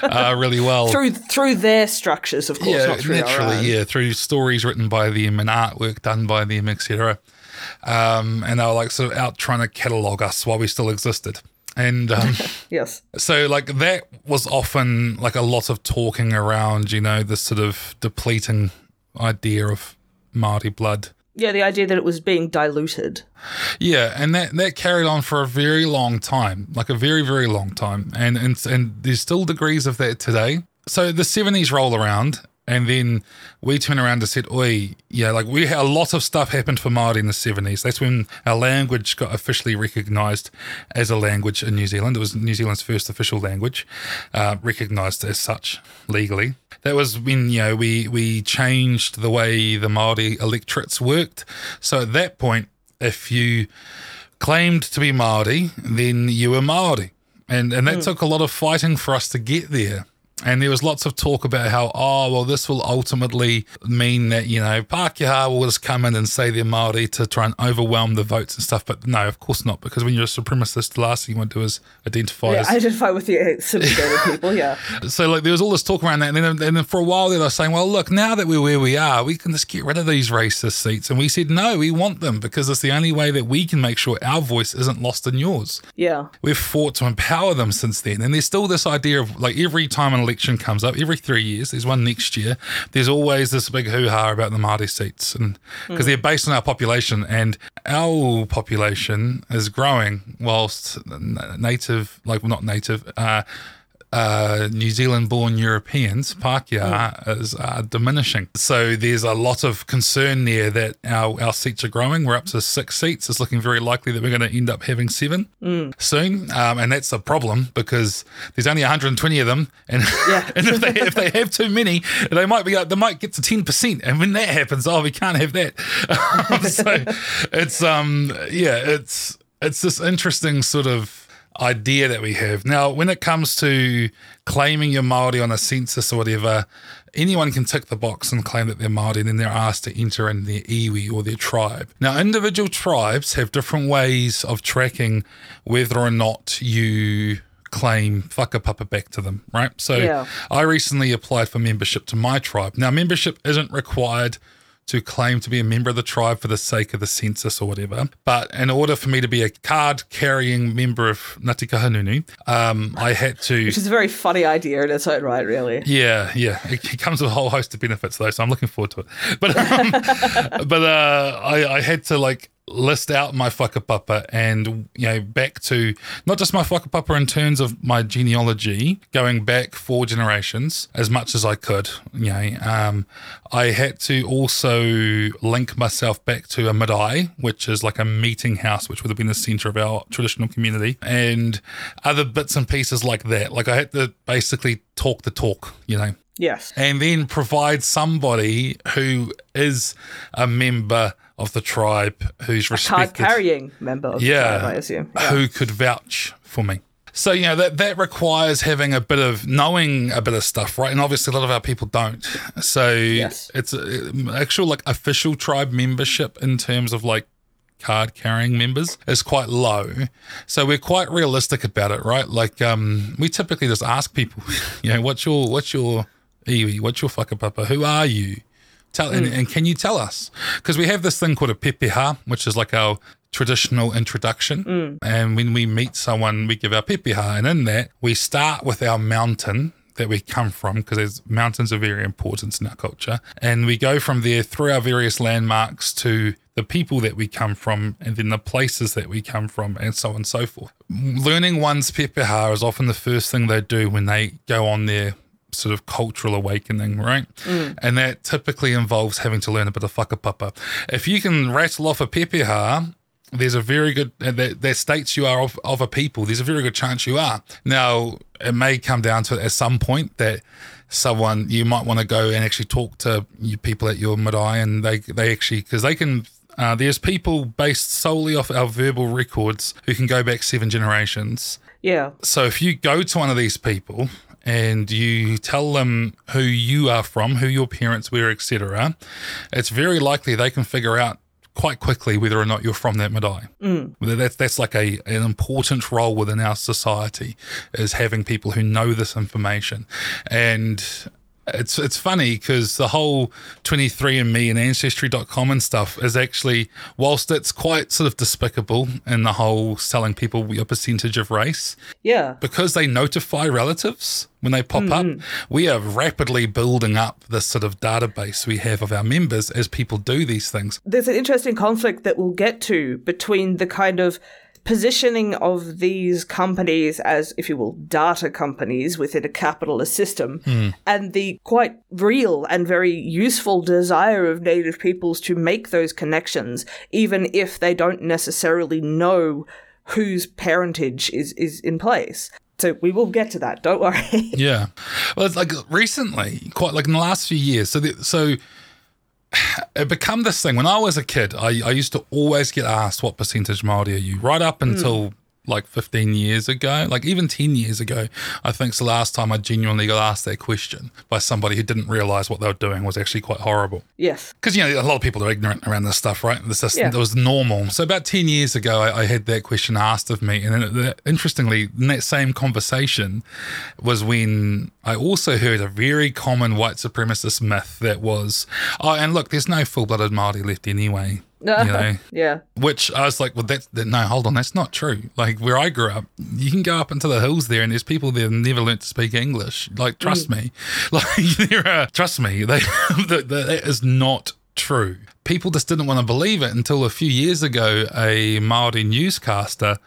B: uh, really well
A: through through their structures, of course,
B: yeah,
A: not through our
B: naturally, yeah, through stories written by them and artwork done by them, etc. Um, and they were like sort of out trying to catalogue us while we still existed. And um,
A: Yes.
B: so, like, that was often like a lot of talking around, you know, this sort of depleting idea of Māori blood.
A: Yeah, the idea that it was being diluted.
B: Yeah, and that, that carried on for a very long time, like a very, very long time. And, and and there's still degrees of that today. So the 70s roll around, and then we turn around and said, Oi, yeah, like we had a lot of stuff happened for Māori in the 70s. That's when our language got officially recognised as a language in New Zealand. It was New Zealand's first official language, uh, recognised as such legally. That was when, you know, we, we changed the way the Māori electorates worked. So at that point, if you claimed to be Maori, then you were Maori, and and that took a lot of fighting for us to get there. And there was lots of talk about how, oh, well, this will ultimately mean that, you know, Pākehā will just come in and say they're Māori to try and overwhelm the votes and stuff. But no, of course not, because when you're a supremacist, the last thing you want to do is identify
A: Yeah,
B: as
A: identify with the subjugated people. Yeah.
B: so like there was all this talk around that, and then, and then for a while they were saying, "Well, look, now that we're where we are, we can just get rid of these racist seats." And we said, "No, we want them because it's the only way that we can make sure our voice isn't lost in yours."
A: Yeah.
B: We've fought to empower them since then, and there's still this idea of like every time an election comes up, every three years, there's one next year. There's always this big hoo ha about the Māori seats, and because they're based on our population, and our population is growing whilst native, like well, not native. Uh, uh, New Zealand born Europeans, Pākehā, is uh, diminishing. So there's a lot of concern there that our, our seats are growing. We're up to six seats. It's looking very likely that we're going to end up having seven soon. Um, and that's a problem because there's only 120 of them. And,
A: Yeah.
B: and if, they, if they have too many, they might be they might get to 10%. And when that happens, oh, we can't have that. so it's, um, yeah, it's, it's this interesting sort of idea that we have. Now, when it comes to claiming you're Māori on a census or whatever, anyone can tick the box and claim that they're Māori and then they're asked to enter in their iwi or their tribe. Now, individual tribes have different ways of tracking whether or not you claim whakapapa back to them, right? So
A: Yeah.
B: I recently applied for membership to my tribe. Now, membership isn't required to claim to be a member of the tribe for the sake of the census or whatever. But in order for me to be a card carrying member of Ngāti Kahungunu, um, I had to.
A: Which is a very funny idea in its own right, really.
B: Yeah, yeah. It, it comes with a whole host of benefits though, so I'm looking forward to it. But um, but uh, I, I had to like list out my whakapapa and you know back to not just my whakapapa in terms of my genealogy going back four generations as much as I could you know um, I had to also link myself back to a marae which is like a meeting house which would have been the center of our traditional community and other bits and pieces like that like I had to basically talk the talk you know
A: Yes.
B: and then provide somebody who is a member of the tribe who's
A: Card carrying member of the
B: yeah,
A: tribe, I assume. Yeah.
B: who could vouch for me. So you know that that requires having a bit of knowing a bit of stuff, right? And obviously a lot of our people don't. So
A: Yes.
B: it's uh, actual like official tribe membership in terms of like card carrying members is quite low. So we're quite realistic about it, right? Like um we typically just ask people, you know, what's your what's your iwi, what's your whakapapa, who are you? Tell and, hmm. and can you tell us? Because we have this thing called a pepeha, which is like our traditional introduction. Hmm. And when we meet someone, we give our pepeha, and in that we start with our mountain that we come from because mountains are very important in our culture and we go from there through our various landmarks to the people that we come from and then the places that we come from and so on and so forth learning one's pepeha is often the first thing they do when they go on their sort of cultural awakening, right? And that typically involves having to learn a bit of whakapapa. If you can rattle off a pepeha there's a very good uh, that, that states you are of, of a people. There's a very good chance you are. Now, it may come down to at some point that someone you might want to go and actually talk to you people at your marae, and they they actually because they can. Uh, there's people based solely off our verbal records who can go back seven generations.
A: Yeah.
B: So if you go to one of these people and you tell them who you are from, who your parents were, etc., it's very likely they can figure out quite quickly whether or not you're from that marae. Mm. That's that's like a an important role within our society is having people who know this information, and it's it's funny because the whole 23andme and ancestry.com and stuff is actually whilst it's quite sort of despicable in the whole selling people your percentage of race
A: yeah
B: because they notify relatives when they pop mm-hmm. up we are rapidly building up this sort of database we have of our members as people do these things
A: there's an interesting conflict that we'll get to between the kind of positioning of these companies as, if you will, data companies within a capitalist system, mm. and the quite real and very useful desire of Native peoples to make those connections, even if they don't necessarily know whose parentage is, is in place. So we will get to that. Don't worry.
B: yeah, well, it's like recently, quite like in the last few years. So, the, so it become this thing. When I was a kid, I, I used to always get asked what percentage Māori are you, right up until mm like 15 years ago, like even 10 years ago, I think it's the last time I genuinely got asked that question by somebody who didn't realize what they were doing was actually quite horrible.
A: Yes.
B: Because, you know, a lot of people are ignorant around this stuff, right? This yeah. it was normal. So about 10 years ago, I, I had that question asked of me. And then, it, interestingly, in that same conversation was when I also heard a very common white supremacist myth that was, oh, and look, there's no full blooded Māori left anyway. you know?
A: yeah.
B: Which I was like, well, that's that, no, hold on, that's not true. Like where I grew up, you can go up into the hills there, and there's people there never learned to speak English. Like, trust mm. me, like there are, trust me, they, that, that is not true. People just didn't want to believe it until a few years ago, a Maori newscaster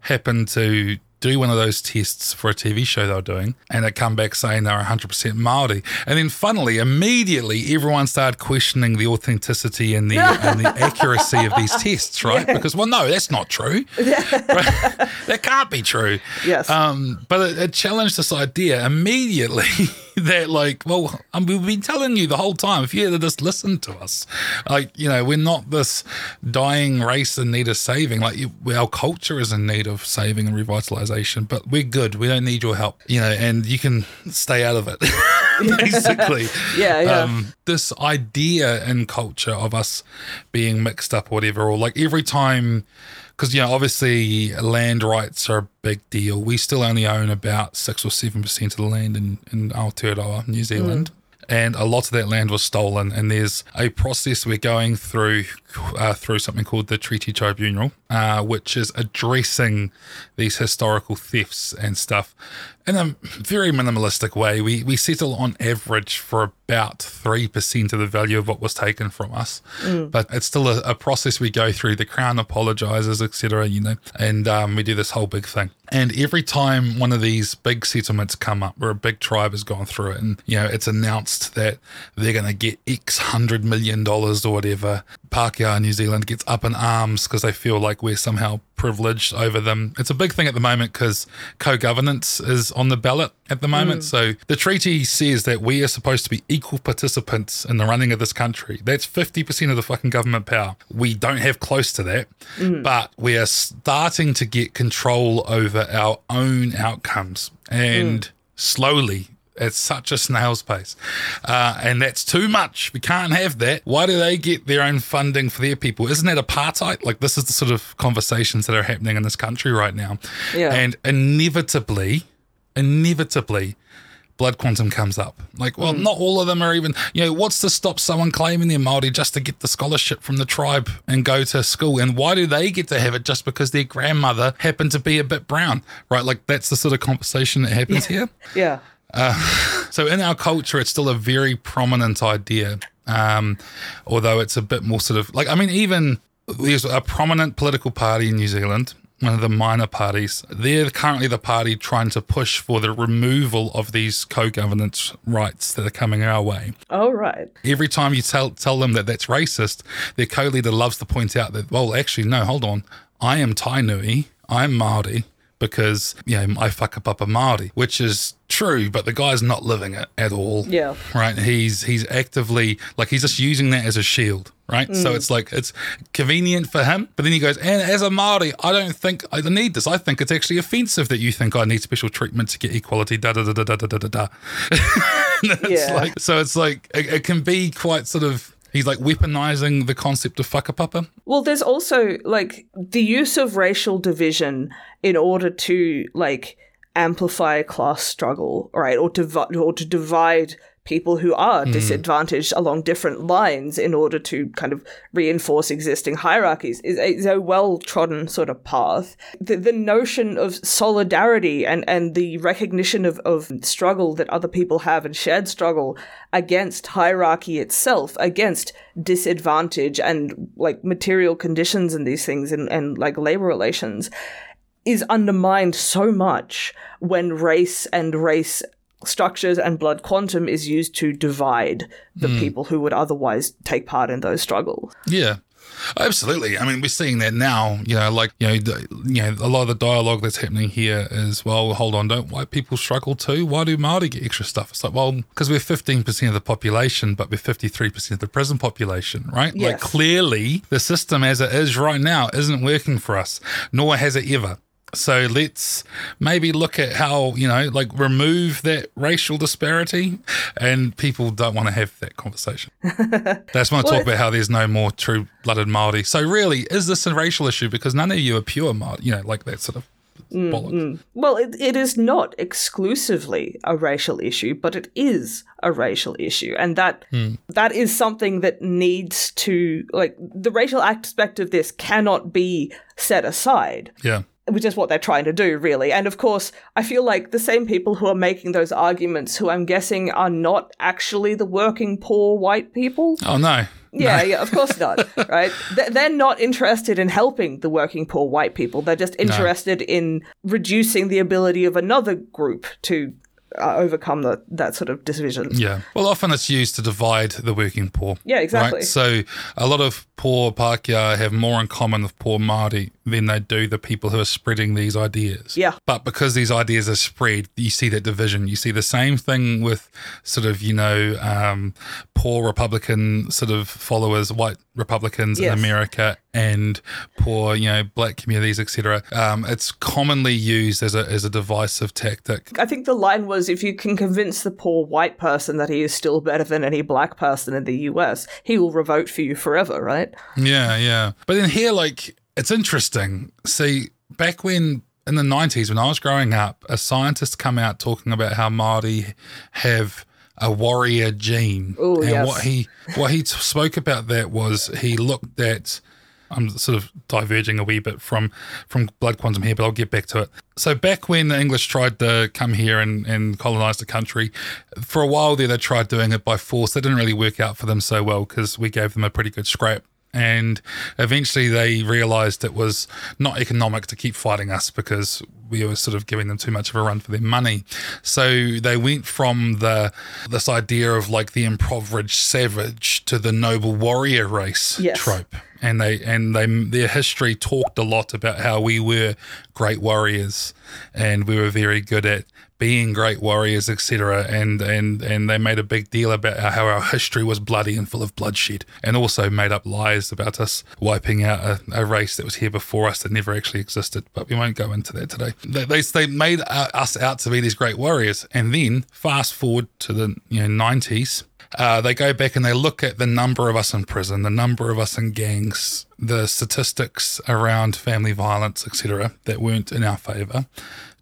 B: happened to do one of those tests for a TV show they were doing, and it come back saying they're 100% Maori. And then, funnily, immediately everyone started questioning the authenticity and the and the accuracy of these tests, right? Yeah. Because well, no, that's not true. Right? that can't be true.
A: Yes.
B: Um, but it, it challenged this idea immediately. that like, well, we've been telling you the whole time. If you had just listened to us, like, you know, we're not this dying race in need of saving. Like, our culture is in need of saving and revitalization, but we're good. We don't need your help, you know, and you can stay out of it. basically.
A: yeah, yeah. Um,
B: this idea in culture of us being mixed up or whatever, or like every time because you know obviously land rights are a big deal. We still only own about six or seven percent of the land in in Aotearoa, New Zealand. Mm. And a lot of that land was stolen, and there's a process we're going through uh, through something called the Treaty Tribunal, uh, which is addressing these historical thefts and stuff in a very minimalistic way. We we settle on average for about 3% of the value of what was taken from us. Mm. But it's still a, a, process we go through. The Crown apologizes, etc., you know, and um, we do this whole big thing. And every time one of these big settlements come up where a big tribe has gone through it and, you know, it's announced that they're going to get X hundred million dollars or whatever, Pākehā New Zealand gets up in arms because they feel like we're somehow privileged over them. It's a big thing at the moment because co governance is on the ballot at the moment. Mm. So the treaty says that we are supposed to be equal participants in the running of this country. That's 50% of the fucking government power. We don't have close to that, mm. but we are starting to get control over our own outcomes. And mm. slowly, it's such a snail's pace. Uh, and that's too much. We can't have that. Why do they get their own funding for their people? Isn't that apartheid? Like, this is the sort of conversations that are happening in this country right now.
A: Yeah.
B: And inevitably, inevitably, blood quantum comes up. Like, well, mm. not all of them are even, you know, what's to stop someone claiming they're Māori just to get the scholarship from the tribe and go to school? And why do they get to have it just because their grandmother happened to be a bit brown? Right? Like, that's the sort of conversation that happens
A: yeah.
B: here.
A: Yeah. Uh,
B: so in our culture, it's still a very prominent idea, um, although it's a bit more sort of like I mean, even there's a prominent political party in New Zealand one of the minor parties. They're currently the party trying to push for the removal of these co-governance rights that are coming our way.
A: Oh, right.
B: Every time you tell tell them that that's racist, their co-leader loves to point out that, well, actually, no, hold on. I am Tainui. I'm Māori because, you know, I whakapapa Māori, which is true, but the guy's not living it at all.
A: Yeah.
B: Right. He's he's actively like he's just using that as a shield. Right. So mm. it's like it's convenient for him. But then he goes, and as a Māori, I don't think I need this. I think it's actually offensive that you think I need special treatment to get equality. Da da da da da da da da. it's
A: Yeah.
B: like so it's like it, it can be quite sort of he's like weaponizing the concept of whakapapa.
A: Well, there's also like the use of racial division in order to like amplify class struggle, right? Or to or to divide people who are mm. disadvantaged along different lines in order to kind of reinforce existing hierarchies is a, is a well trodden sort of path. The, the notion of solidarity and, and the recognition of, of struggle that other people have and shared struggle against hierarchy itself, against disadvantage and like material conditions and these things and, and like labor relations is undermined so much when race and race structures and blood quantum is used to divide the hmm. people who would otherwise take part in those struggles.
B: Yeah. Absolutely. I mean, we're seeing that now. You know, like you know, the, you know, a lot of the dialogue that's happening here is, well, hold on, don't white people struggle too? Why do Māori get extra stuff? It's like, well, because we're fifteen percent of the population, but we're fifty three percent of the prison population, right? Like clearly, the system as it is right now isn't working for us, nor has it ever. So let's maybe look at how, you know, like remove that racial disparity. And people don't want to have that conversation. They just want to talk about how there's no more true blooded Māori. So really, is this a racial issue? Because none of you are pure Māori, you know, like that sort of mm, bollocks. Mm.
A: Well, it, it is not exclusively a racial issue, but it is a racial issue, and that hmm. that is something that needs to like the racial aspect of this cannot be set aside.
B: Yeah.
A: Which is what they're trying to do, really. And of course, I feel like the same people who are making those arguments, who I'm guessing are not actually the working poor white people.
B: Oh, no.
A: Yeah, yeah, of course not, right? They're not interested in helping the working poor white people. They're just interested in reducing the ability of another group to overcome the, that sort of division.
B: Yeah. Well, often it's used to divide the working poor.
A: Yeah, exactly.
B: Right? So a lot of poor Pākehā have more in common with poor Māori than they do the people who are spreading these ideas.
A: Yeah.
B: But because these ideas are spread, you see that division. You see the same thing with sort of, you know, um, poor Republican sort of followers, white Republicans
A: Yes.
B: in America and poor, you know, black communities, etc. Um, it's commonly used as a, as a divisive tactic.
A: I think the line was if you can convince the poor white person that he is still better than any black person in the US, he will vote for you forever, right?
B: Yeah, yeah. But then here, like, it's interesting. See, back when in the 90s, when I was growing up, a scientist come out talking about how Māori have a warrior gene.
A: Ooh,
B: and
A: yes.
B: what he what he spoke about that was he looked at I'm sort of diverging a wee bit from from blood quantum here, but I'll get back to it. So back when the English tried to come here and, and colonize the country, for a while there they tried doing it by force. That didn't really work out for them so well because we gave them a pretty good scrap. And eventually they realized it was not economic to keep fighting us because we were sort of giving them too much of a run for their money. So they went from the this idea of like the impoverished savage to the noble warrior race
A: Yes.
B: trope and they and they their history talked a lot about how we were great warriors and we were very good at being great warriors etc and and and they made a big deal about how our history was bloody and full of bloodshed and also made up lies about us wiping out a, a race that was here before us that never actually existed but we won't go into that today they, they, they made uh, us out to be these great warriors and then fast forward to the you know 90s uh, they go back and they look at the number of us in prison, the number of us in gangs, the statistics around family violence, etc., that weren't in our favour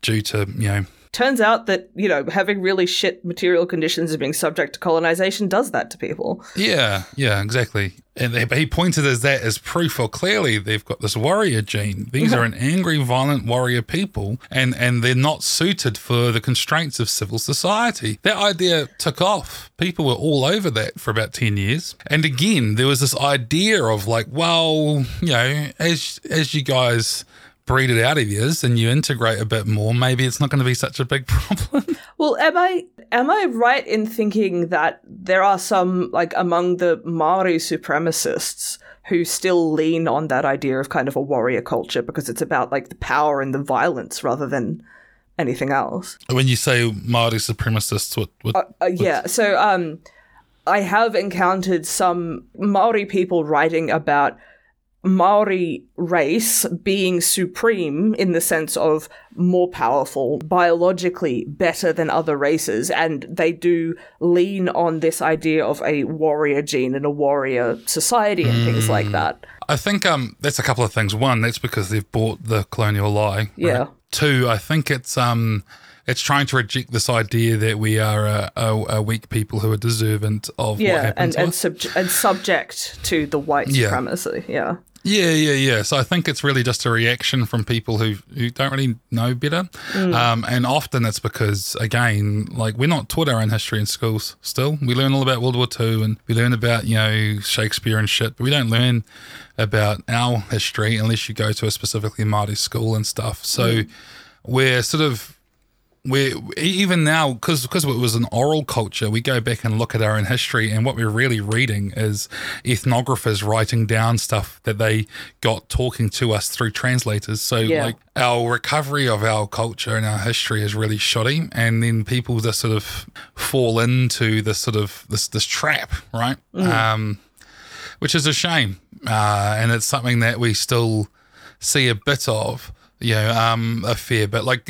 B: due to you know
A: Turns out that, you know, having really shit material conditions and being subject to colonization does that to people.
B: Yeah, yeah, exactly. And they, but he pointed as that as proof. or clearly they've got this warrior gene. These mm-hmm. are an angry, violent warrior people, and and they're not suited for the constraints of civil society. That idea took off. People were all over that for about ten years. And again, there was this idea of like, well, you know, as as you guys breed it out of yours and you integrate a bit more, maybe it's not going to be such a big problem.
A: Well, am I am I right in thinking that there are some like among the Maori supremacists who still lean on that idea of kind of a warrior culture because it's about like the power and the violence rather than anything else?
B: when you say Maori supremacists, what, what
A: Uh, yeah. So um, I have encountered some Maori people writing about Maori race being supreme in the sense of more powerful, biologically better than other races, and they do lean on this idea of a warrior gene and a warrior society and things like that.
B: I think um that's a couple of things. One, that's because they've bought the colonial lie. right?
A: Yeah.
B: Two, I think it's um it's trying to reject this idea that we are a, a, a weak people who are deserving of what
A: Yeah, and and,
B: us.
A: subj- and subject to the white
B: Yeah.
A: supremacy. Yeah.
B: Yeah, yeah, yeah. So I think it's really just a reaction from people who who don't really know better, um, and often it's because again, like we're not taught our own history in schools. Still, we learn all about World War Two and we learn about you know Shakespeare and shit, but we don't learn about our history unless you go to a specifically Māori school and stuff. So we're sort of we're even now because because it was an oral culture we go back and look at our own history and what we're really reading is ethnographers writing down stuff that they got talking to us through translators. So
A: Yeah.
B: like our recovery of our culture and our history is really shoddy and then people just sort of fall into this sort of this this trap right? Um which is a shame uh and it's something that we still see a bit of you know um a fair bit. Like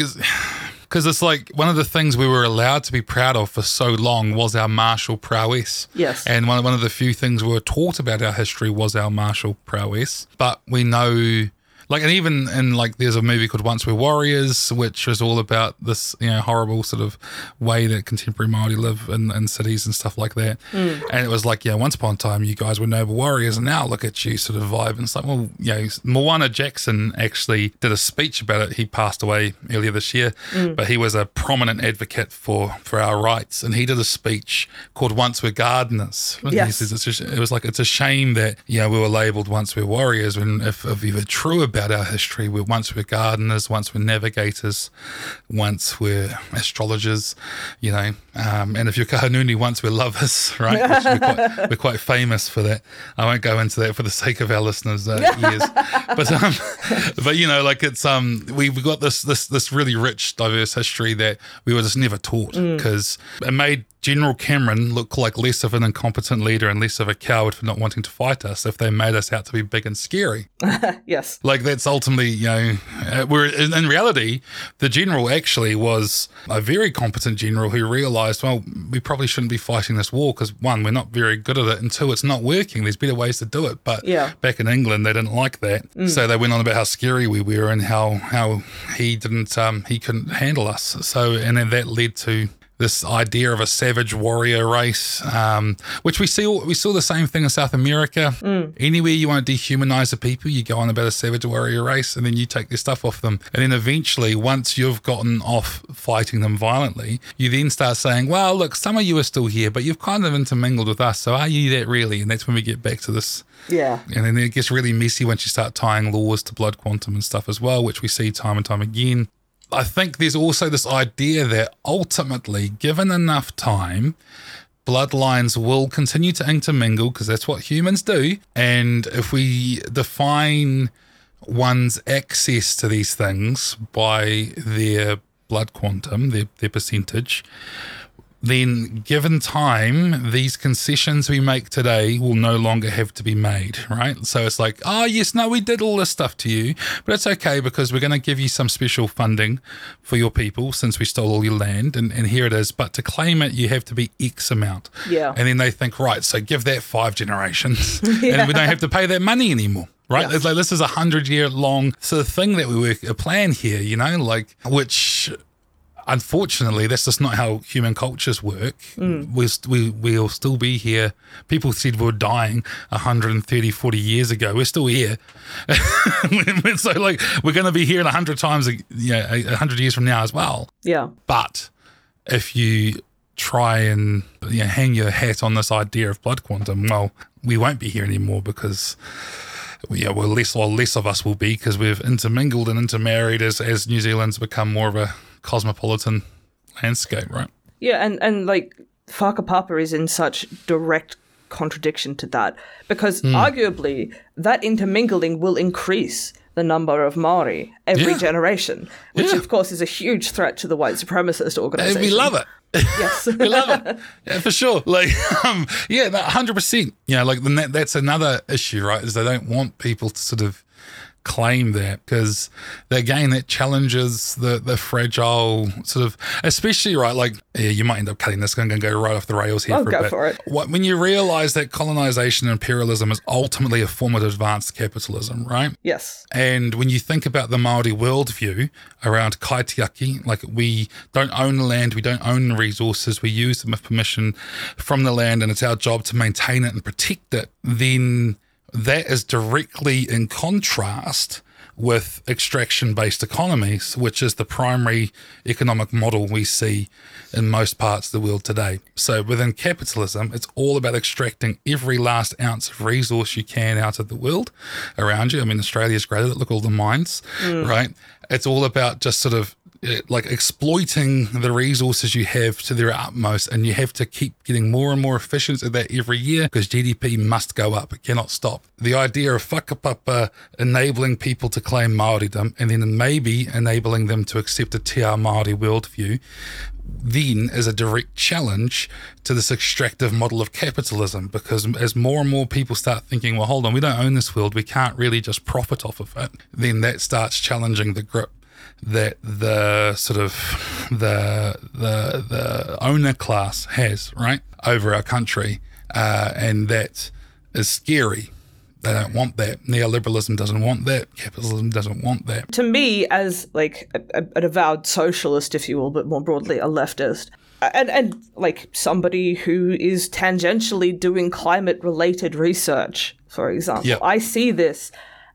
B: because it's like one of the things we were allowed to be proud of for so long was our martial prowess.
A: Yes.
B: And one, one of the few things we were taught about our history was our martial prowess. But we know, like, and even in like, there's a movie called Once Were Warriors, which is all about this, you know, horrible sort of way that contemporary Māori live in, in cities and stuff like that. Hmm. And it was like, yeah, once upon a time, you guys were noble warriors, and now look at you, sort of vibe. And it's like, well, you know, Moana Jackson actually did a speech about it. He passed away earlier this year, hmm. but he was a prominent advocate for for our rights, and he did a speech called "Once Were Gardeners." He
A: Yes.
B: says it's just, it was like it's a shame that you know we were labelled once we're warriors, when if, if we were true about our history, we're once we're gardeners, once we're navigators, once we're astrologers, you know, um, and if you're Kahungunu, once we're lovers, right? Which we're, quite, we're quite famous for that. I won't go into that for the sake of our listeners' uh, ears, but um, but you know, like it's um, we've got this this this really rich, diverse history that we were just never taught because it made General Cameron look like less of an incompetent leader and less of a coward for not wanting to fight us if they made us out to be big and scary.
A: Yes.
B: Like that's ultimately, you know, uh, where in, in reality, the general actually was a very competent general who realised, well, we probably shouldn't be fighting this war because one, we're not very good at it, and two, it's not working. There's better ways to do it. But
A: Yeah.
B: back in England, they didn't like that, so they went on about how scary we were and how how he didn't um, he couldn't handle us. So and then that led to this idea of a savage warrior race, um, which we see we saw the same thing in South America. Anywhere you want to dehumanize the people, you go on about a savage warrior race, and then you take their stuff off them. And then eventually, once you've gotten off fighting them violently, you then start saying, "Well, look, some of you are still here, but you've kind of intermingled with us. So are you that really?" And that's when we get back to this
A: Yeah.
B: and then it gets really messy once you start tying laws to blood quantum and stuff as well, which we see time and time again. I think there's also this idea that ultimately, given enough time, bloodlines will continue to intermingle because that's what humans do. And if we define one's access to these things by their blood quantum, their, their percentage, then given time, these concessions we make today will no longer have to be made, right? So it's like, oh, yes, no, we did all this stuff to you, but it's okay because we're going to give you some special funding for your people since we stole all your land, and, and here it is. But to claim it, you have to be X amount.
A: Yeah.
B: And then they think, right, so give that five generations, and we don't have to pay that money anymore. Right, it's like this is a hundred year long sort of thing that we work a plan here, you know, like which unfortunately, that's just not how human cultures work. Mm. We'll, st- we, we'll still be here. People said we were dying 130, 40 years ago. We're still here. so, like, we're going to be here in 100 times, yeah, 100 years from now as well.
A: Yeah.
B: But if you try and you know, hang your hat on this idea of blood quantum, well, we won't be here anymore because yeah, well, less or less of us will be because we've intermingled and intermarried as as New Zealand's become more of a cosmopolitan landscape, right?
A: Yeah, and and like Whakapapa is in such direct contradiction to that because
B: Hmm.
A: arguably that intermingling will increase the number of Maori every
B: Yeah.
A: generation, which
B: Yeah.
A: of course is a huge threat to the white supremacist
B: And
A: organization.
B: we love it.
A: Yes.
B: we love it. Yeah, for sure. Like, um, yeah, hundred percent. You know, like that's another issue, right? Is they don't want people to sort of claim that because again that challenges the the fragile sort of especially right like yeah you might end up cutting this I'm going to go right off the rails here
A: Oh,
B: for a
A: go
B: bit
A: for it.
B: what, when you realize that colonization and imperialism is ultimately a form of advanced capitalism right
A: yes.
B: and when you think about the Maori worldview around kaitiaki, like we don't own the land, we don't own the resources, we use them with permission from the land, and it's our job to maintain it and protect it, then that is directly in contrast with extraction based economies, which is the primary economic model we see in most parts of the world today. So within capitalism, it's all about extracting every last ounce of resource you can out of the world around you. I mean, Australia's great at it. Look at all the mines, mm. right? It's all about just sort of Uh, like exploiting the resources you have to their utmost, and you have to keep getting more and more efficient at that every year because GDP must go up; it cannot stop. The idea of whakapapa enabling people to claim Maoridom, and then maybe enabling them to accept a Te Ao Māori worldview, then is a direct challenge to this extractive model of capitalism because as more and more people start thinking, well, hold on, we don't own this world, we can't really just profit off of it, then that starts challenging the grip that the sort of the the the owner class has right over our country, uh, and that is scary. They don't want that. Neoliberalism doesn't want that. Capitalism doesn't want that.
A: to me, as like a, a, an avowed socialist, if you will, but more broadly a leftist, and and like somebody who is tangentially doing climate-related research, for example,
B: Yep.
A: I see this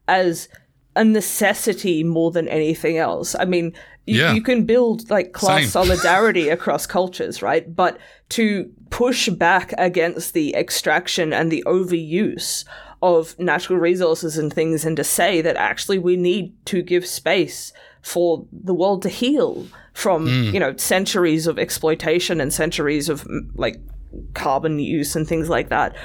A: as a necessity more than anything else. I mean, you,
B: Yeah.
A: you can build like class
B: Same.
A: solidarity across cultures, right? But to push back against the extraction and the overuse of natural resources and things, and to say that actually we need to give space for the world to heal from, you know, centuries of exploitation and centuries of mm, like carbon use and things like that,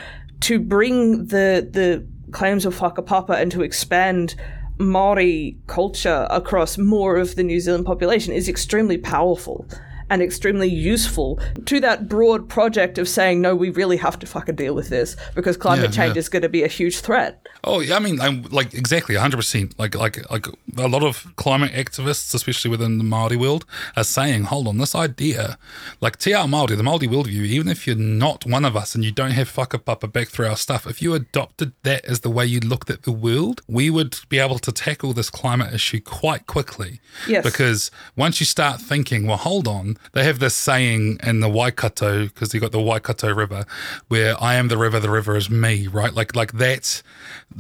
A: to bring the the claims of whakapapa and to expand Maori culture across more of the New Zealand population is extremely powerful and extremely useful to that broad project of saying, no, we really have to fucking deal with this because climate
B: Yeah,
A: change
B: yeah.
A: is going to be a huge threat.
B: Oh, yeah, I mean, I'm like exactly 100%. Like, like, like a lot of climate activists, especially within the Māori world, are saying, hold on, this idea, like Te Ao Māori, the Māori worldview, even if you're not one of us and you don't have whakapapa back through our stuff, if you adopted that as the way you looked at the world, we would be able to tackle this climate issue quite quickly.
A: Yes.
B: Because once you start thinking, well, hold on, they have this saying in the Waikato, because you got the Waikato River, where I am the river, the river is me, right? Like, like that.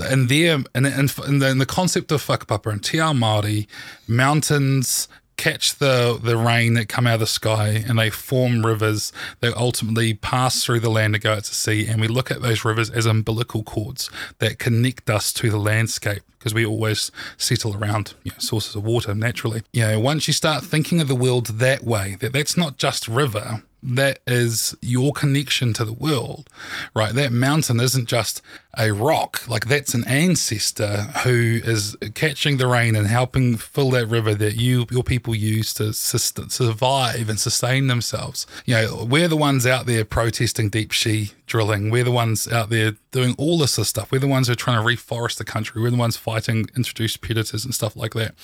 B: And there, and, and, the, the concept of whakapapa and Te Ao Māori, mountains catch the, the rain that come out of the sky and they form rivers that ultimately pass through the land to go out to sea. And we look at those rivers as umbilical cords that connect us to the landscape because we always settle around you know, sources of water naturally. You know, once you start thinking of the world that way, that that's not just river, that is your connection to the world, right? That mountain isn't just a rock, like that's an ancestor who is catching the rain and helping fill that river that you your people use to survive and sustain themselves. You know, we're the ones out there protesting deep sea drilling. We're the ones out there doing all this stuff. We're the ones who are trying to reforest the country. We're the ones fighting introduced predators and stuff like that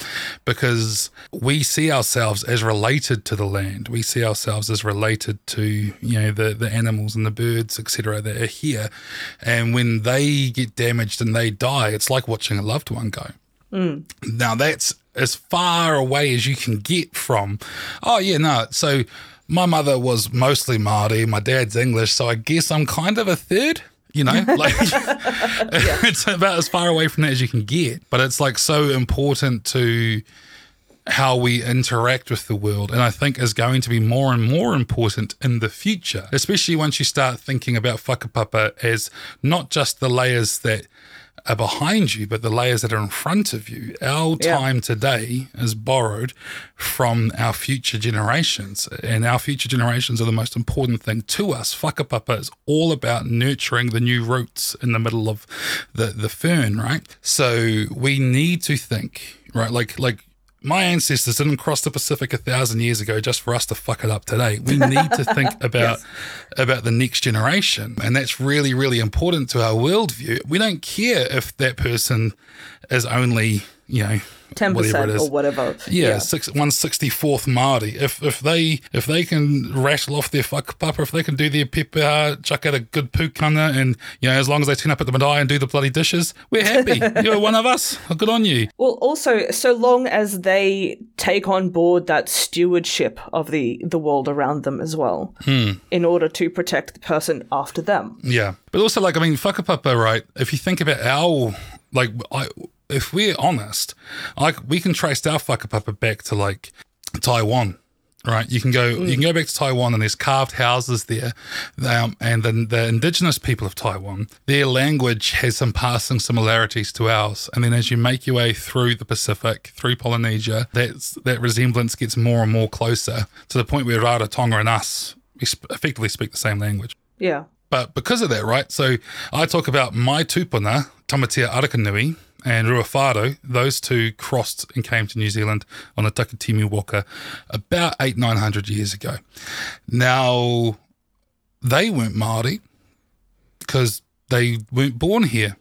B: because we see ourselves as related to the land. We see ourselves as related to, you know, the, the animals and the birds, etc., that are here. And when they get damaged and they die, it's like watching a loved one go. Mm. Now that's as far away as you can get from, oh yeah, no. So my mother was mostly Māori, my dad's English, so I guess I'm kind of a third. You know, like it's about as far away from that as you can get. But it's like so important to how we interact with the world, and I think is going to be more and more important in the future, especially once you start thinking about whakapapa as not just the layers that are behind you, but the layers that are in front of you. Our
A: Yeah.
B: time today is borrowed from our future generations, and our future generations are the most important thing to us. Whakapapa is all about nurturing the new roots in the middle of the, the fern, right? So we need to think, right? Like, like, my ancestors didn't cross the Pacific a thousand years ago just for us to fuck it up today. We need to think about about the next generation, and that's really, really important to our worldview. We don't care if that person is only, you know,
A: Ten percent or whatever.
B: Yeah, six one sixty fourth Māori. If if they if they can rattle off their papa if they can do their pepeha, chuck out a good pukana, and you know, as long as they turn up at the marae and do the bloody dishes, we're happy. You're one of us. Good on you.
A: Well, also, so long as they take on board that stewardship of the the world around them as well,
B: Hmm.
A: in order to protect the person after them.
B: Yeah, but also like I mean, whakapapa, right? If you think about our like, I, if we're honest, like we can trace our fucker whakapapa back to like Taiwan. Right, you can go. You can go back to Taiwan, and there's carved houses there, um, and then the indigenous people of Taiwan, their language has some passing similarities to ours. And then as you make your way through the Pacific, through Polynesia, that's, that resemblance gets more and more closer to the point where Rarotonga and us we effectively speak the same language.
A: Yeah.
B: But because of that, right? So I talk about my tupuna, Tamatea Arikinui, and Ruawharo. Those two crossed and came to New Zealand on the Takitimu Waka about eight, nine hundred years ago. Now, they weren't Māori because they weren't born here,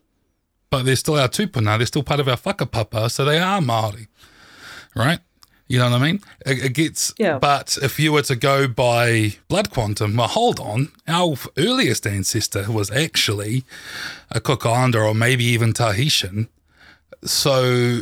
B: but they're still our tupuna. They're still part of our whakapapa, so they are Māori, right? You know what I mean? It, it gets,
A: Yeah.
B: but if you were to go by blood quantum, well, hold on. Our earliest ancestor was actually a Cook Islander or maybe even Tahitian. So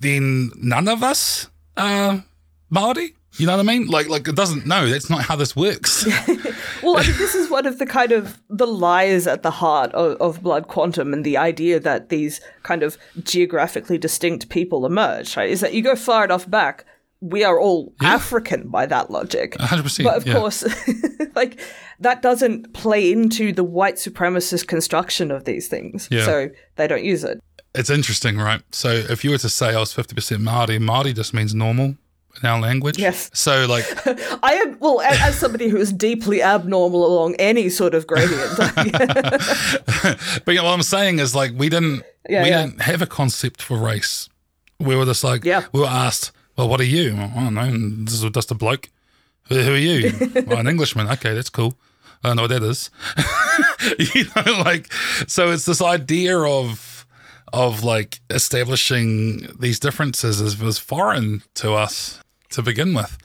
B: then none of us are Maori. You know what I mean? Like, like it doesn't. No, that's not how this works.
A: Well, I mean, this is one of the kind of the lies at the heart of, of blood quantum and the idea that these kind of geographically distinct people emerge, right? Is that you go far enough back, we are all African by that logic.
B: 100%,
A: But of
B: yeah.
A: course, like that doesn't play into the white supremacist construction of these things.
B: Yeah.
A: So they don't use it.
B: It's interesting, right? So if you were to say I was fifty percent Maori, Maori just means normal in our language.
A: Yes.
B: So like,
A: I am well as, as somebody who is deeply abnormal along any sort of gradient.
B: but you know, what I'm saying is like we didn't
A: Yeah,
B: we
A: yeah.
B: didn't have a concept for race. We were just like
A: Yeah.
B: we were asked, well, what are you? I don't know. This is just a bloke. Who, who are you? well, an Englishman. Okay, that's cool. Oh, I don't know what that is. you know, like so it's this idea of of like establishing these differences is was foreign to us to begin with.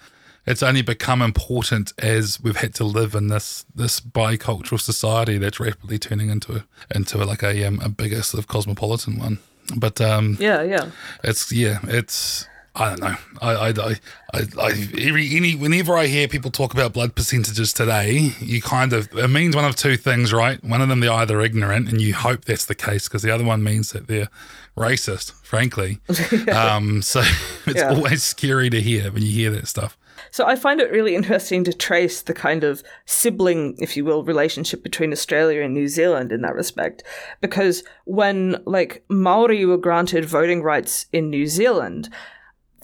B: It's only become important as we've had to live in this this bicultural society that's rapidly turning into into like a um, a bigger sort of cosmopolitan one. But um,
A: yeah, yeah.
B: it's yeah, it's I don't know. I I I, I, I every any whenever I hear people talk about blood percentages today, you kind of it means one of two things, right? One of them they're either ignorant, and you hope that's the case, because the other one means that they're racist. Frankly, um, so it's
A: Yeah.
B: always scary to hear when you hear that stuff.
A: So I find it really interesting to trace the kind of sibling, if you will, relationship between Australia and New Zealand in that respect. Because when like Maori were granted voting rights in New Zealand,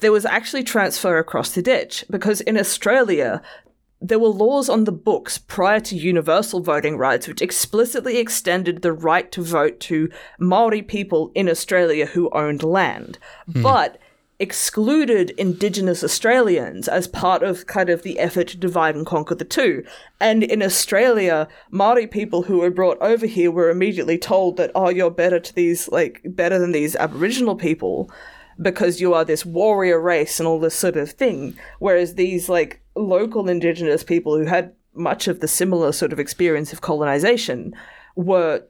A: there was actually transfer across the ditch because in Australia there were laws on the books prior to universal voting rights which explicitly extended the right to vote to Maori people in Australia who owned land, hmm. but excluded Indigenous Australians as part of kind of the effort to divide and conquer the two. And in Australia, Maori people who were brought over here were immediately told that, oh, you're better to these, like, better than these Aboriginal people because you are this warrior race and all this sort of thing. Whereas these like local indigenous people who had much of the similar sort of experience of colonization were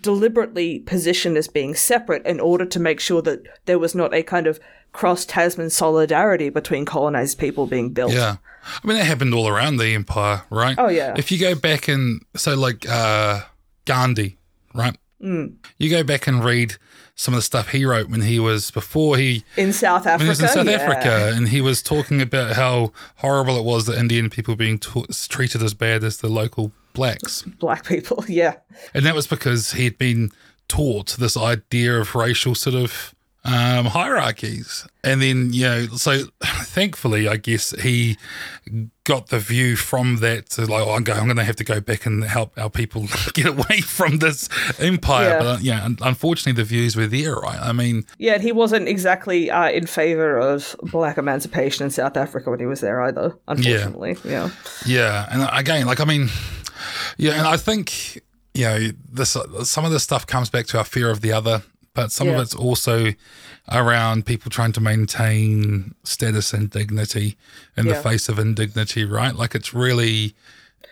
A: deliberately positioned as being separate in order to make sure that there was not a kind of cross Tasman solidarity between colonized people being built.
B: Yeah. I mean, that happened all around the empire, right?
A: Oh, yeah.
B: If you go back and, so like uh, Gandhi, right? Mm. You go back and read some of the stuff he wrote when he was, before he,
A: In South Africa.
B: when he was in South
A: yeah.
B: Africa, and he was talking about how horrible it was that Indian people being t- treated as bad as the local blacks.
A: Black people, yeah.
B: And that was because he'd been taught this idea of racial sort of um, hierarchies. And then, you know, so thankfully, I guess he got the view from that to like, oh, I'm going I'm to have to go back and help our people get away from this empire.
A: Yeah.
B: But yeah, unfortunately, the views were there, right? I mean,
A: Yeah, and he wasn't exactly uh, in favor of black emancipation in South Africa when he was there either, unfortunately. Yeah.
B: Yeah, and again, like I mean, yeah, and I think you know this. Some of this stuff comes back to our fear of the other, but some of it's also around people trying to maintain status and dignity in the face of indignity, right? Like it's really.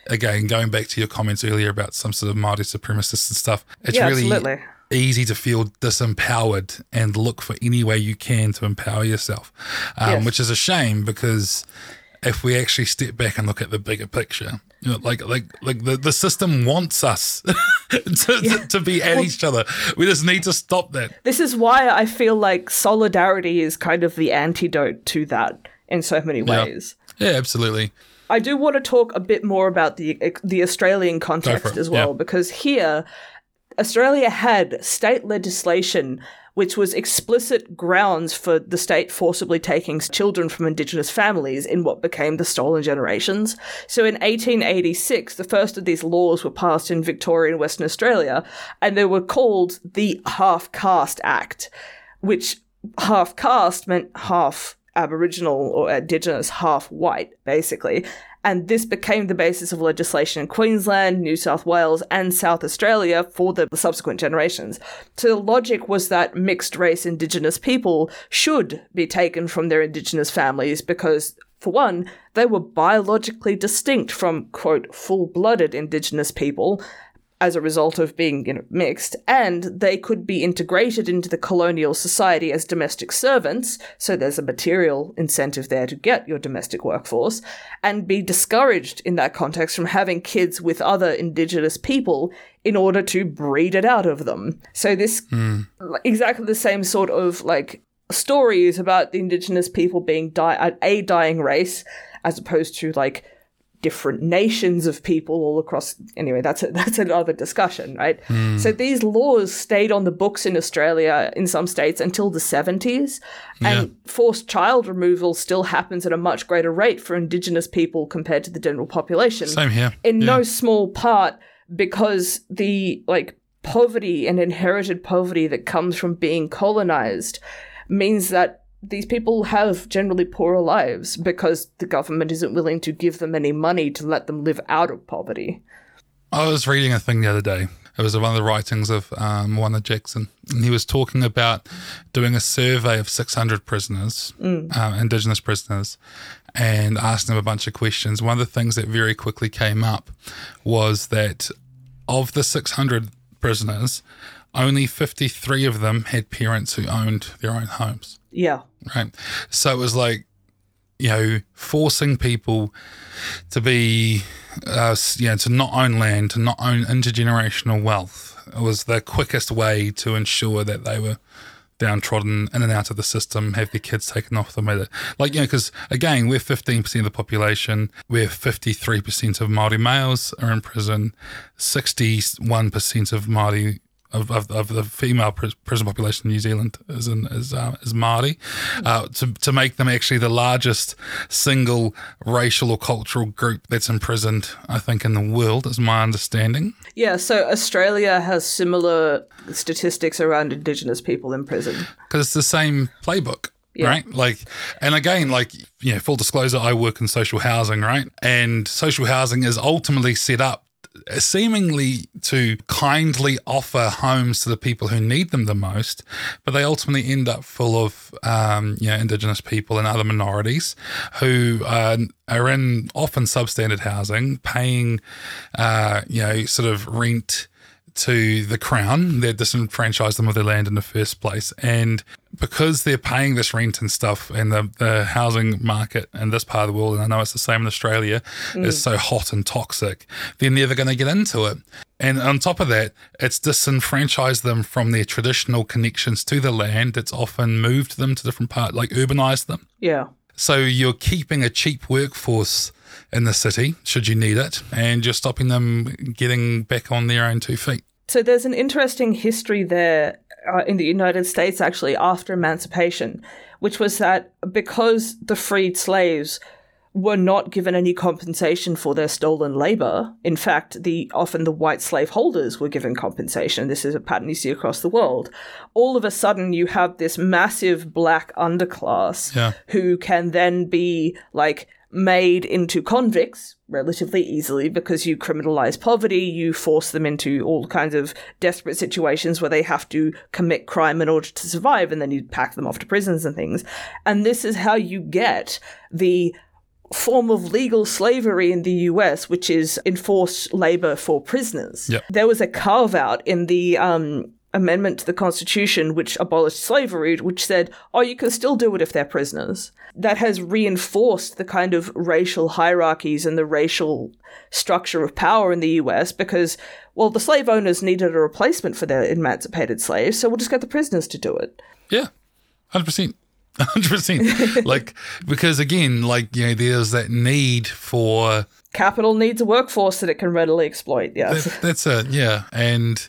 B: Again, going back to your comments earlier about some sort of Māori supremacists and stuff, it's
A: Yeah,
B: really
A: absolutely.
B: easy to feel disempowered and look for any way you can to empower yourself, um,
A: Yes.
B: which is a shame because if we actually step back and look at the bigger picture, you know, like like like the, the system wants us to, to, to be at each other. We just need to stop that.
A: This is why I feel like solidarity is kind of the antidote to that in so many ways.
B: Yeah, absolutely.
A: I do want to talk a bit more about the eh, the Australian context as well,
B: yeah.
A: because here, Australia had state legislation which was explicit grounds for the state forcibly taking children from Indigenous families in what became the Stolen Generations. So in 1886, the first of these laws were passed in Victoria and Western Australia, and they were called the Half Caste Act, which half caste meant half Aboriginal or Indigenous, half white, basically. And this became the basis of legislation in Queensland, New South Wales, and South Australia for the subsequent generations. So the logic was that mixed race Indigenous people should be taken from their Indigenous families because, for one, they were biologically distinct from, quote, full blooded Indigenous people as a result of being you know, mixed, and they could be integrated into the colonial society as domestic servants, so there's a material incentive there to get your domestic workforce, and be discouraged in that context from having kids with other indigenous people in order to breed it out of them. So this hmm. exactly the same sort of like stories about the indigenous people being di- a dying race as opposed to like different nations of people all across anyway that's a, that's another discussion right hmm. so these laws stayed on the books in australia in some states until the 70s and forced child removal still happens at a much greater rate for indigenous people compared to the general population
B: Same here.
A: in
B: Yeah.
A: no small part because the like poverty and inherited poverty that comes from being colonized means that these people have generally poorer lives because the government isn't willing to give them any money to let them live out of poverty.
B: I was reading a thing the other day. It was one of the writings of um, Moana Jackson, and he was talking about doing a survey of 600 prisoners, um, Indigenous prisoners, and asked them a bunch of questions. One of the things that very quickly came up was that of the 600 prisoners, only 53 of them had parents who owned their own homes
A: Yeah.
B: Right? So it was like, you know, forcing people to be, uh, you know, to not own land, to not own intergenerational wealth. It was the quickest way to ensure that they were downtrodden in and out of the system, have their kids taken off them. Like, you know, because again, we're 15% of the population, we're 53% of Māori males are in prison, 61% of Māori of, of, of the female pris- prison population in New Zealand is in, is uh, is Māori, uh, to to make them actually the largest single racial or cultural group that's imprisoned, I think, in the world, is my understanding.
A: Yeah, so Australia has similar statistics around Indigenous people in prison.
B: because it's the same playbook.
A: Yeah.
B: Right. Like, and again, like, you know, full disclosure, I work in social housing, right? And social housing is ultimately set up seemingly to kindly offer homes to the people who need them the most, but they ultimately end up full of, um, you know, Indigenous people and other minorities who uh, are in often substandard housing, paying, uh, you know, sort of rent to the crown that disenfranchised them of their land in the first place. And because they're paying this rent and stuff, and the, the housing market in this part of the world, and I know it's the same in Australia, mm. is so hot and toxic, they're never going to get into it. And on top of that, it's disenfranchised them from their traditional connections to the land. It's often moved them to different parts, like urbanized them.
A: Yeah.
B: So you're keeping a cheap workforce in the city, should you need it, and you're stopping them getting back on their own two feet.
A: So there's an interesting history there uh, in the United States, actually, after emancipation, which was that because the freed slaves were not given any compensation for their stolen labor. In fact, the often the white slave holders were given compensation. This is a pattern you see across the world. All of a sudden, you have this massive black underclass
B: Yeah.
A: who can then be like made into convicts relatively easily because you criminalize poverty, you force them into all kinds of desperate situations where they have to commit crime in order to survive, and then you pack them off to prisons and things. And this is how you get the form of legal slavery in the US, which is enforced labor for prisoners.
B: Yep.
A: There was a carve out in the um, amendment to the Constitution which abolished slavery, which said, oh, you can still do it if they're prisoners. That has reinforced the kind of racial hierarchies and the racial structure of power in the US because, well, the slave owners needed a replacement for their emancipated slaves, so we'll just get the prisoners to do it.
B: Yeah, hundred percent, hundred percent. Like because again, like you know, there's that need for
A: Capital needs a workforce that it can readily exploit, yes.
B: that, that's it. Yeah, and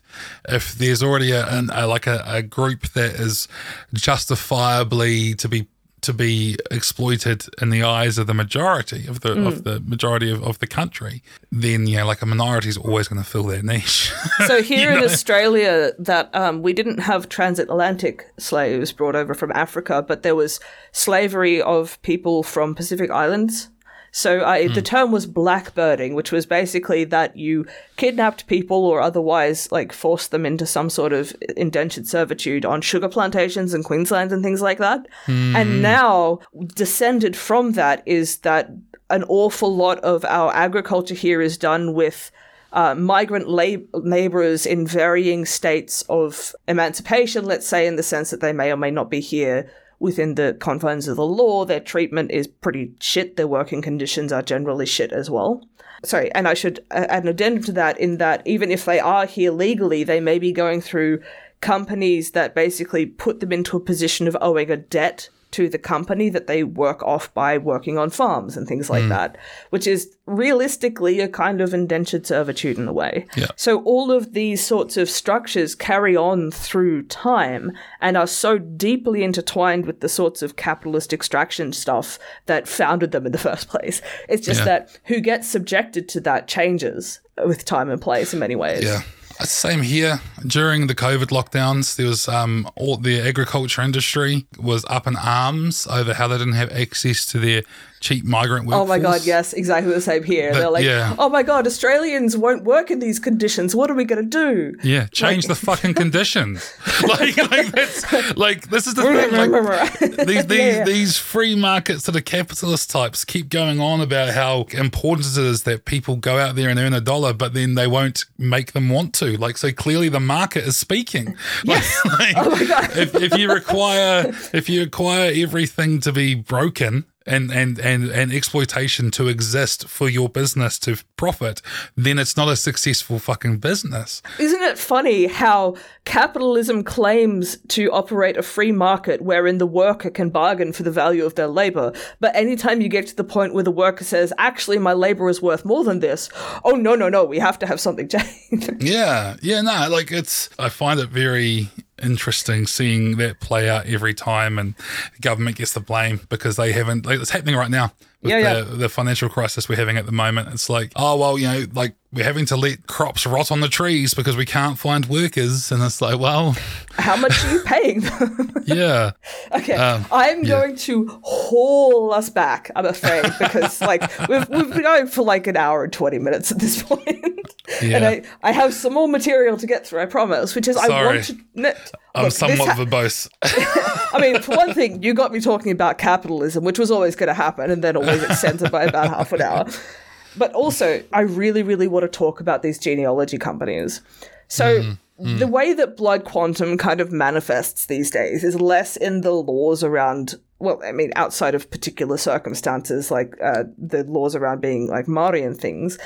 B: if there's already a, an, a like a, a group that is justifiably to be to be exploited in the eyes of the majority of the of the majority of, of the country, then yeah, like a minority is always going to fill their niche.
A: So here in Australia, that um, we didn't have transatlantic slaves brought over from Africa, but there was slavery of people from Pacific Islands. So uh, the term was blackbirding, which was basically that you kidnapped people or otherwise like forced them into some sort of indentured servitude on sugar plantations in Queensland and things like that. And now descended from that is that an awful lot of our agriculture here is done with uh, migrant lab- laborers in varying states of emancipation, let's say, in the sense that they may or may not be here within the confines of the law. Their treatment is pretty shit. Their working conditions are generally shit as well. Sorry, and I should add an addendum to that in that even if they are here legally, they may be going through companies that basically put them into a position of owing a debt to the company that they work off by working on farms and things like mm. that, which is realistically a kind of indentured servitude in a way.
B: Yeah.
A: So all of these sorts of structures carry on through time and are so deeply intertwined with the sorts of capitalist extraction stuff that founded them in the first place. It's just
B: Yeah.
A: that who gets subjected to that changes with time and place in many ways.
B: Yeah. Same here. During the COVID lockdowns, there was um, all the agriculture industry was up in arms over how they didn't have access to their cheap migrant workforce.
A: Oh my god, yes, exactly the same here.
B: But,
A: They're like,
B: yeah.
A: oh my god, Australians won't work in these conditions. What are we going to do?
B: Yeah, change the fucking conditions. like, like that's like this is the thing. Like, these these
A: Yeah, yeah.
B: these free market sort of capitalist types keep going on about how important it is that people go out there and earn a dollar, but then they won't make them want to. Like, so clearly the market is speaking.
A: Yes.
B: Like,
A: Oh my god.
B: if, if you require if you require everything to be broken and, and, and, and exploitation to exist for your business to profit, then it's not a successful fucking business.
A: Isn't it funny how capitalism claims to operate a free market wherein the worker can bargain for the value of their labor, but anytime you get to the point where the worker says, actually, my labor is worth more than this, oh no, no, no, we have to have something changed.
B: Yeah, yeah, no, like it's. I find it very interesting seeing that play out every time, and the government gets the blame because they haven't. Like, it's happening right now with
A: Yeah,
B: the
A: yeah.
B: the financial crisis we're having at the moment. It's like, oh well, you know, like we're having to let crops rot on the trees because we can't find workers, and it's like, well,
A: How much are you paying them?
B: yeah,
A: Okay,
B: Um,
A: I'm going to haul us back. I'm afraid because like we've we've been going for like an hour and twenty minutes at this point, and
B: Yeah.
A: I I have some more material to get through. I promise. Which is I
B: Sorry.
A: want to. n-
B: I'm
A: look,
B: somewhat
A: ha-
B: verbose.
A: I mean, for one thing, you got me talking about capitalism, which was always going to happen, and then always extended by about half an hour. But also, I really, really want to talk about these genealogy companies. So, the way that blood quantum kind of manifests these days is less in the laws around, well, I mean, outside of particular circumstances, like uh, the laws around being like Maori and things.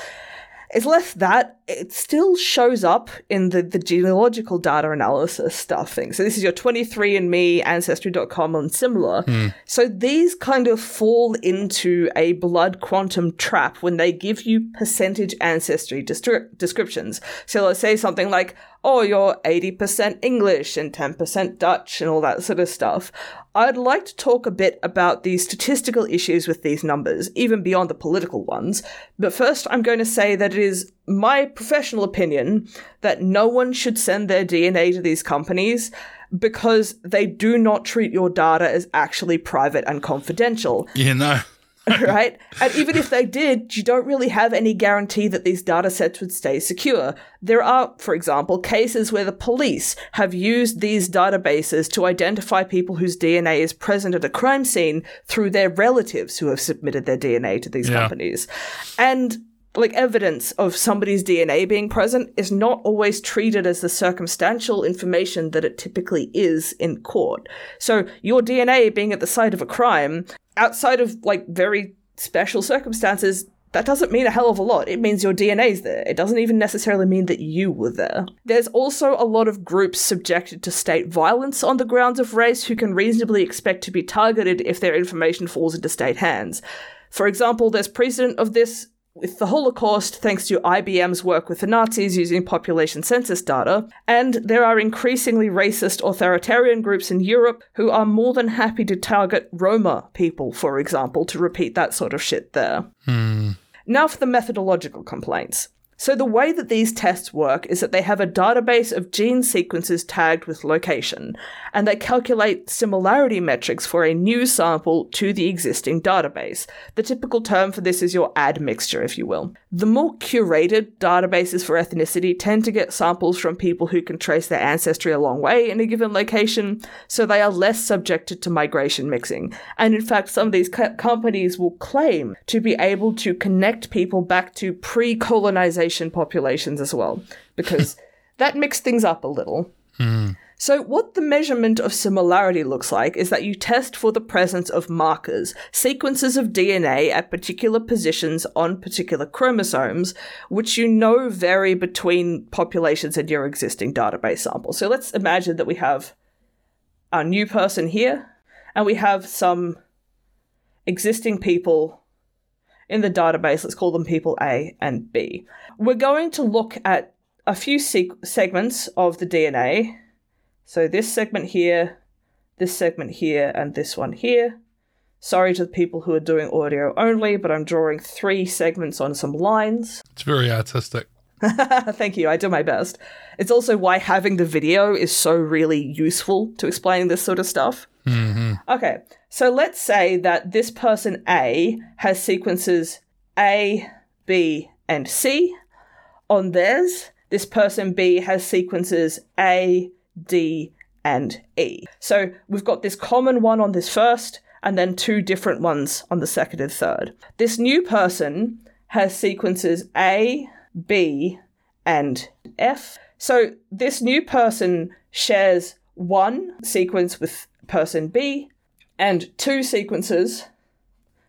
A: It's less that it still shows up in the, the genealogical data analysis stuff thing. So this is your 23andMe, Ancestry.com, and similar. Hmm. So these kind of fall into a blood quantum trap when they give you percentage ancestry destri- descriptions. So let's say something like, oh, you're 80% English and 10% Dutch and all that sort of stuff. I'd like to talk a bit about the statistical issues with these numbers, even beyond the political ones. But first, I'm going to say that it is my professional opinion that no one should send their DNA to these companies because they do not treat your data as actually private and confidential.
B: Yeah, no.
A: right? And even if they did, you don't really have any guarantee that these data sets would stay secure. There are, for example, cases where the police have used these databases to identify people whose DNA is present at a crime scene through their relatives who have submitted their DNA to these
B: Yeah.
A: companies. And like evidence of somebody's DNA being present is not always treated as the circumstantial information that it typically is in court. So your DNA being at the site of a crime, outside of like very special circumstances, that doesn't mean a hell of a lot. It means your DNA's there. It doesn't even necessarily mean that you were there. There's also a lot of groups subjected to state violence on the grounds of race who can reasonably expect to be targeted if their information falls into state hands. For example, there's precedent of this with the Holocaust thanks to IBM's work with the Nazis using population census data, and there are increasingly racist authoritarian groups in Europe who are more than happy to target Roma people, for example, to repeat that sort of shit there. Hmm. Now for the methodological complaints. So, the way that these tests work is that they have a database of gene sequences tagged with location, and they calculate similarity metrics for a new sample to the existing database. The typical term for this is your admixture, if you will. The more curated databases for ethnicity tend to get samples from people who can trace their ancestry a long way in a given location, so they are less subjected to migration mixing. And in fact, some of these co- companies will claim to be able to connect people back to pre colonization populations as well, because that mixed things up a little. Hmm. So, what the measurement of similarity looks like is that you test for the presence of markers, sequences of DNA at particular positions on particular chromosomes, which you know vary between populations in your existing database sample. So, let's imagine that we have our new person here, and we have some existing people in the database. Let's call them people A and B. We're going to look at a few sequ- segments of the DNA. So this segment here, this segment here, and this one here. Sorry to the people who are doing audio only, but I'm drawing three segments on some lines.
B: It's very artistic.
A: Thank you, I do my best. It's also why having the video is so really useful to explaining this sort of stuff. Mm-hmm. Okay, so let's say that this person A has sequences A, B, and C. On theirs, this person B has sequences A, D, and E. So we've got this common one on this first, and then two different ones on the second and third. This new person has sequences A, B, and F. So this new person shares one sequence with person B and two sequences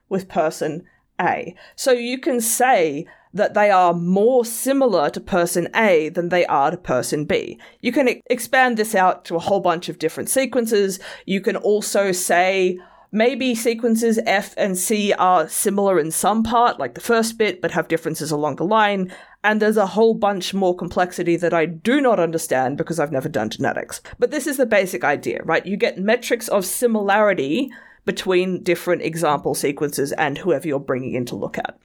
A: with person A. So you can say that they are more similar to person A than they are to person B. You can expand this out to a whole bunch of different sequences. You can also say maybe sequences F and C are similar in some part, like the first bit, but have differences along the line. And there's a whole bunch more complexity that I do not understand because I've never done genetics. But this is the basic idea, right? You get metrics of similarity between different example sequences and whoever you're bringing in to look at.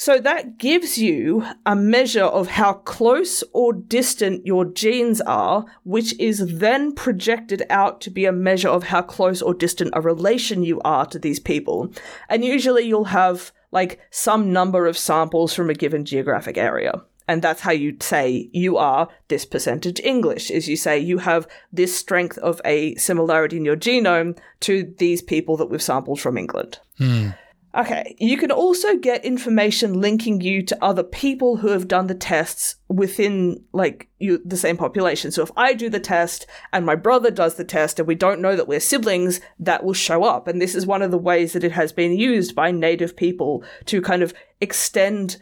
A: So that gives you a measure of how close or distant your genes are, which is then projected out to be a measure of how close or distant a relation you are to these people. And usually you'll have like some number of samples from a given geographic area. And that's how you say you are this percentage English, is you say you have this strength of a similarity in your genome to these people that we've sampled from England. Hmm. Okay, you can also get information linking you to other people who have done the tests within like you the same population. So if I do the test and my brother does the test and we don't know that we're siblings, that will show up. And this is one of the ways that it has been used by native people to kind of extend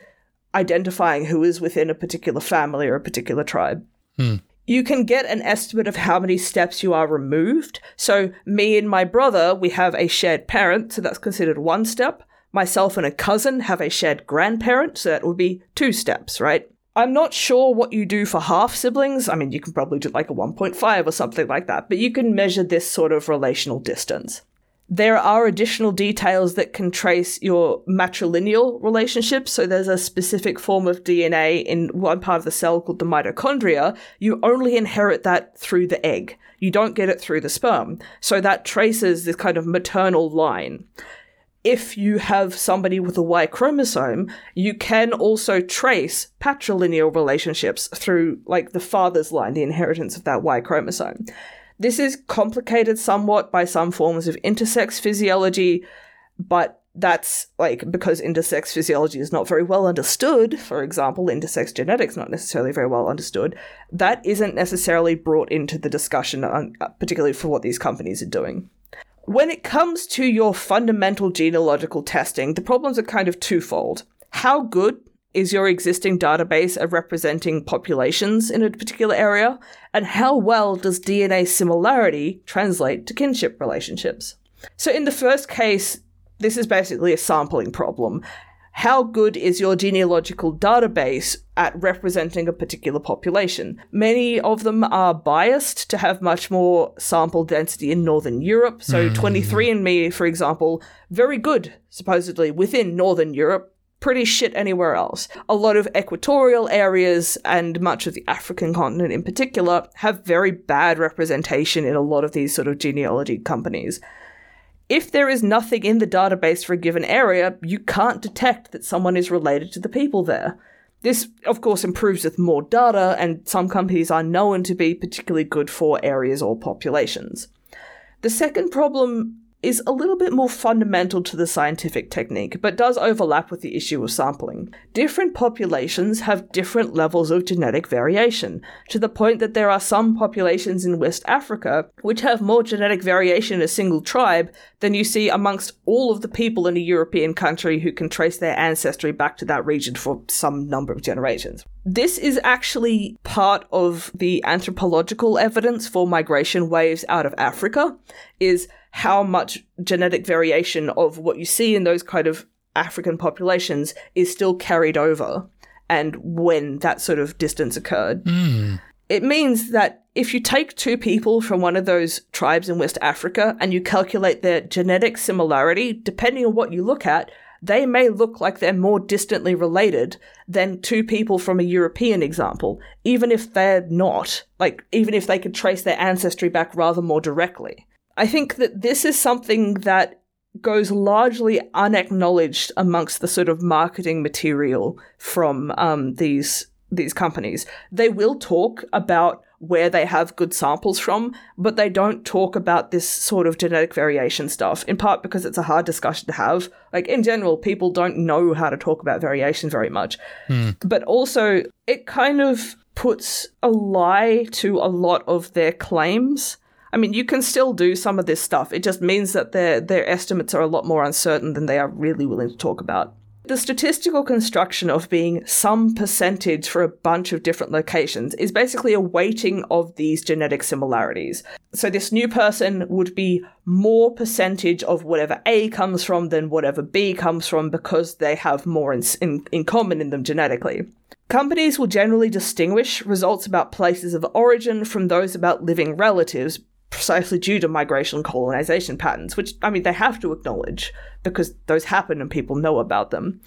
A: identifying who is within a particular family or a particular tribe. Hmm. You can get an estimate of how many steps you are removed. So, me and my brother, we have a shared parent, so that's considered one step. Myself and a cousin have a shared grandparent, so that would be two steps, right? I'm not sure what you do for half siblings. I mean, you can probably do like a 1.5 or something like that, but you can measure this sort of relational distance. There are additional details that can trace your matrilineal relationships. So there's a specific form of DNA in one part of the cell called the mitochondria. You only inherit that through the egg. You don't get it through the sperm. So that traces this kind of maternal line if you have somebody with a Y chromosome, you can also trace patrilineal relationships through, like, the father's line, the inheritance of that Y chromosome. This is complicated somewhat by some forms of intersex physiology, but that's like because intersex physiology is not very well understood, for example, intersex genetics not necessarily very well understood, that isn't necessarily brought into the discussion, uh, particularly for what these companies are doing. When it comes to your fundamental genealogical testing, the problems are kind of twofold. How good is your existing database at representing populations in a particular area? And how well does DNA similarity translate to kinship relationships? So, in the first case, this is basically a sampling problem how good is your genealogical database at representing a particular population? Many of them are biased to have much more sample density in Northern Europe. So, mm. 23andMe, for example, very good, supposedly, within Northern Europe, pretty shit anywhere else. A lot of equatorial areas and much of the African continent in particular have very bad representation in a lot of these sort of genealogy companies. If there is nothing in the database for a given area, you can't detect that someone is related to the people there. This, of course, improves with more data, and some companies are known to be particularly good for areas or populations. The second problem is a little bit more fundamental to the scientific technique, but does overlap with the issue of sampling. Different populations have different levels of genetic variation, to the point that there are some populations in West Africa which have more genetic variation in a single tribe than you see amongst all of the people in a European country who can trace their ancestry back to that region for some number of generations. This is actually part of the anthropological evidence for migration waves out of Africa is how much genetic variation of what you see in those kind of African populations is still carried over and when that sort of distance occurred.
B: Mm.
A: It means that if you take two people from one of those tribes in West Africa and you calculate their genetic similarity, depending on what you look at, they may look like they're more distantly related than two people from a European example, even if they're not. Like, even if they could trace their ancestry back rather more directly. I think that this is something that goes largely unacknowledged amongst the sort of marketing material from um, these these companies. They will talk about where they have good samples from, but they don't talk about this sort of genetic variation stuff, in part because it's a hard discussion to have. Like, in general, people don't know how to talk about variation very much.
B: Hmm.
A: But also, it kind of puts a lie to a lot of their claims I mean, you can still do some of this stuff. It just means that their their estimates are a lot more uncertain than they are really willing to talk about. The statistical construction of being some percentage for a bunch of different locations is basically a weighting of these genetic similarities. So this new person would be more percentage of whatever A comes from than whatever B comes from because they have more in, in, in common in them genetically. Companies will generally distinguish results about places of origin from those about living relatives precisely due to migration and colonization patterns, which, I mean, they have to acknowledge because those happen and people know about them.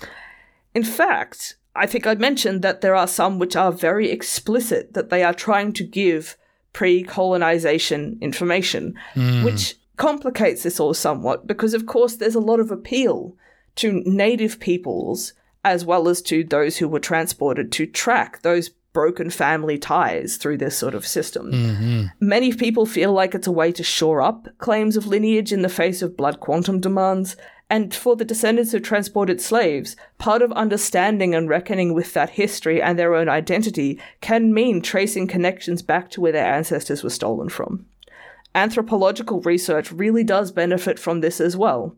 A: In fact, I think I mentioned that there are some which are very explicit that they are trying to give pre colonization information,
B: mm.
A: which complicates this all somewhat because, of course, there's a lot of appeal to native peoples as well as to those who were transported to track those broken family ties through this sort of system.
B: Mm-hmm.
A: Many people feel like it's a way to shore up claims of lineage in the face of blood quantum demands. And for the descendants of transported slaves, part of understanding and reckoning with that history and their own identity can mean tracing connections back to where their ancestors were stolen from. Anthropological research really does benefit from this as well.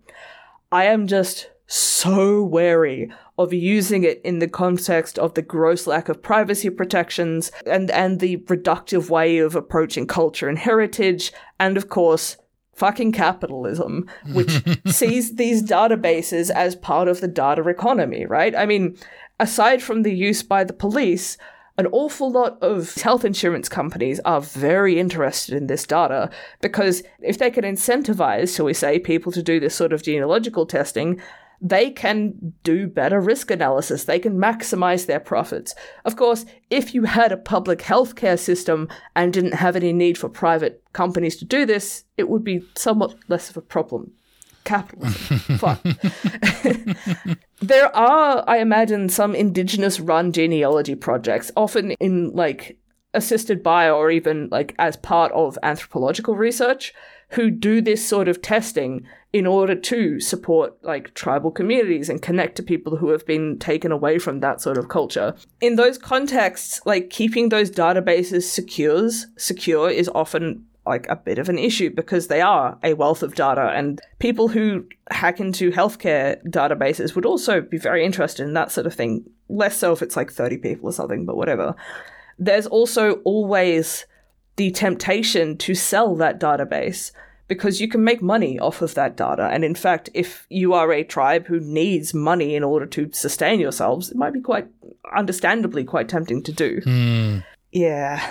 A: I am just so wary of using it in the context of the gross lack of privacy protections and, and the reductive way of approaching culture and heritage, and of course, fucking capitalism, which sees these databases as part of the data economy, right? I mean, aside from the use by the police, an awful lot of health insurance companies are very interested in this data because if they can incentivize, shall we say, people to do this sort of genealogical testing, they can do better risk analysis. They can maximize their profits. Of course, if you had a public healthcare system and didn't have any need for private companies to do this, it would be somewhat less of a problem. Capitalism. Fuck. there are, I imagine, some indigenous run genealogy projects, often in like assisted by or even like as part of anthropological research, who do this sort of testing in order to support like tribal communities and connect to people who have been taken away from that sort of culture. In those contexts, like keeping those databases secures secure is often like a bit of an issue because they are a wealth of data and people who hack into healthcare databases would also be very interested in that sort of thing less so if it's like 30 people or something but whatever there's also always the temptation to sell that database because you can make money off of that data and in fact if you are a tribe who needs money in order to sustain yourselves it might be quite understandably quite tempting to do
B: Mm.
A: yeah.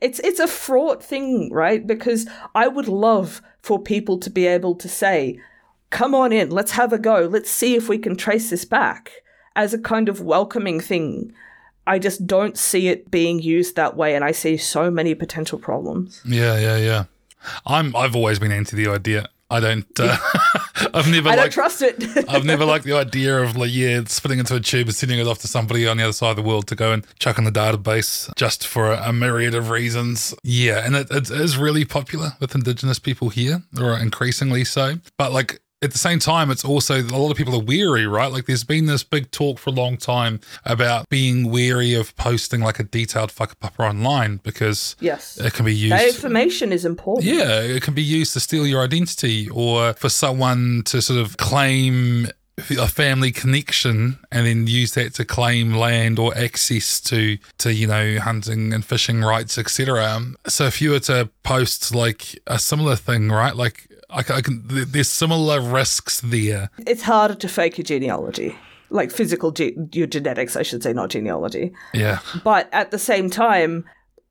A: It's it's a fraught thing, right? Because I would love for people to be able to say, "Come on in, let's have a go. Let's see if we can trace this back." As a kind of welcoming thing. I just don't see it being used that way and I see so many potential problems.
B: Yeah, yeah, yeah. I'm. I've always been anti the idea. I don't. Uh, I've never
A: I don't trust it.
B: I've never liked the idea of like yeah, spitting into a tube and sending it off to somebody on the other side of the world to go and chuck on the database just for a, a myriad of reasons. Yeah, and it, it is really popular with Indigenous people here, or increasingly so. But like at the same time, it's also a lot of people are weary, right? Like there's been this big talk for a long time about being weary of posting like a detailed fuck whakapapa online because
A: yes.
B: it can be used.
A: That information is important.
B: Yeah, it can be used to steal your identity or for someone to sort of claim a family connection and then use that to claim land or access to to you know hunting and fishing rights etc so if you were to post like a similar thing right like I, I can there's similar risks there
A: It's harder to fake your genealogy. Like physical ge- your genetics, I should say, not genealogy.
B: yeah
A: But at the same time,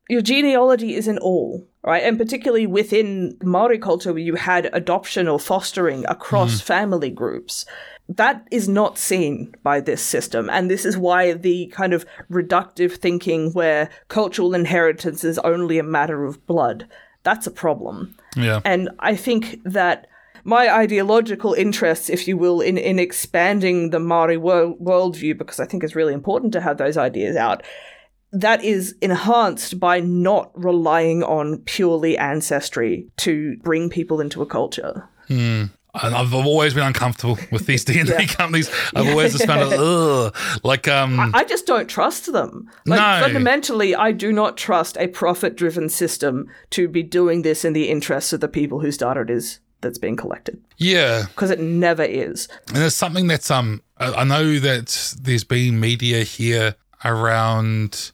A: your genealogy isn't all, right? And particularly within Maori culture, where you had adoption or fostering across mm. family groups, that is not seen by this system. And this is why the kind of reductive thinking where cultural inheritance is only a matter of blood, that's a problem.
B: Yeah
A: And I think that my ideological interests, if you will, in, in expanding the Maori world, worldview, because I think it's really important to have those ideas out, that is enhanced by not relying on purely ancestry to bring people into a culture. Hmm.
B: And I've always been uncomfortable with these DNA companies. I've always just found it, ugh. Like, um,
A: I just don't trust them. Like
B: No.
A: fundamentally, I do not trust a profit-driven system to be doing this in the interests of the people whose data it is that's being collected,
B: yeah.
A: because it never is.
B: And there's something that's um I I know that there's been media here around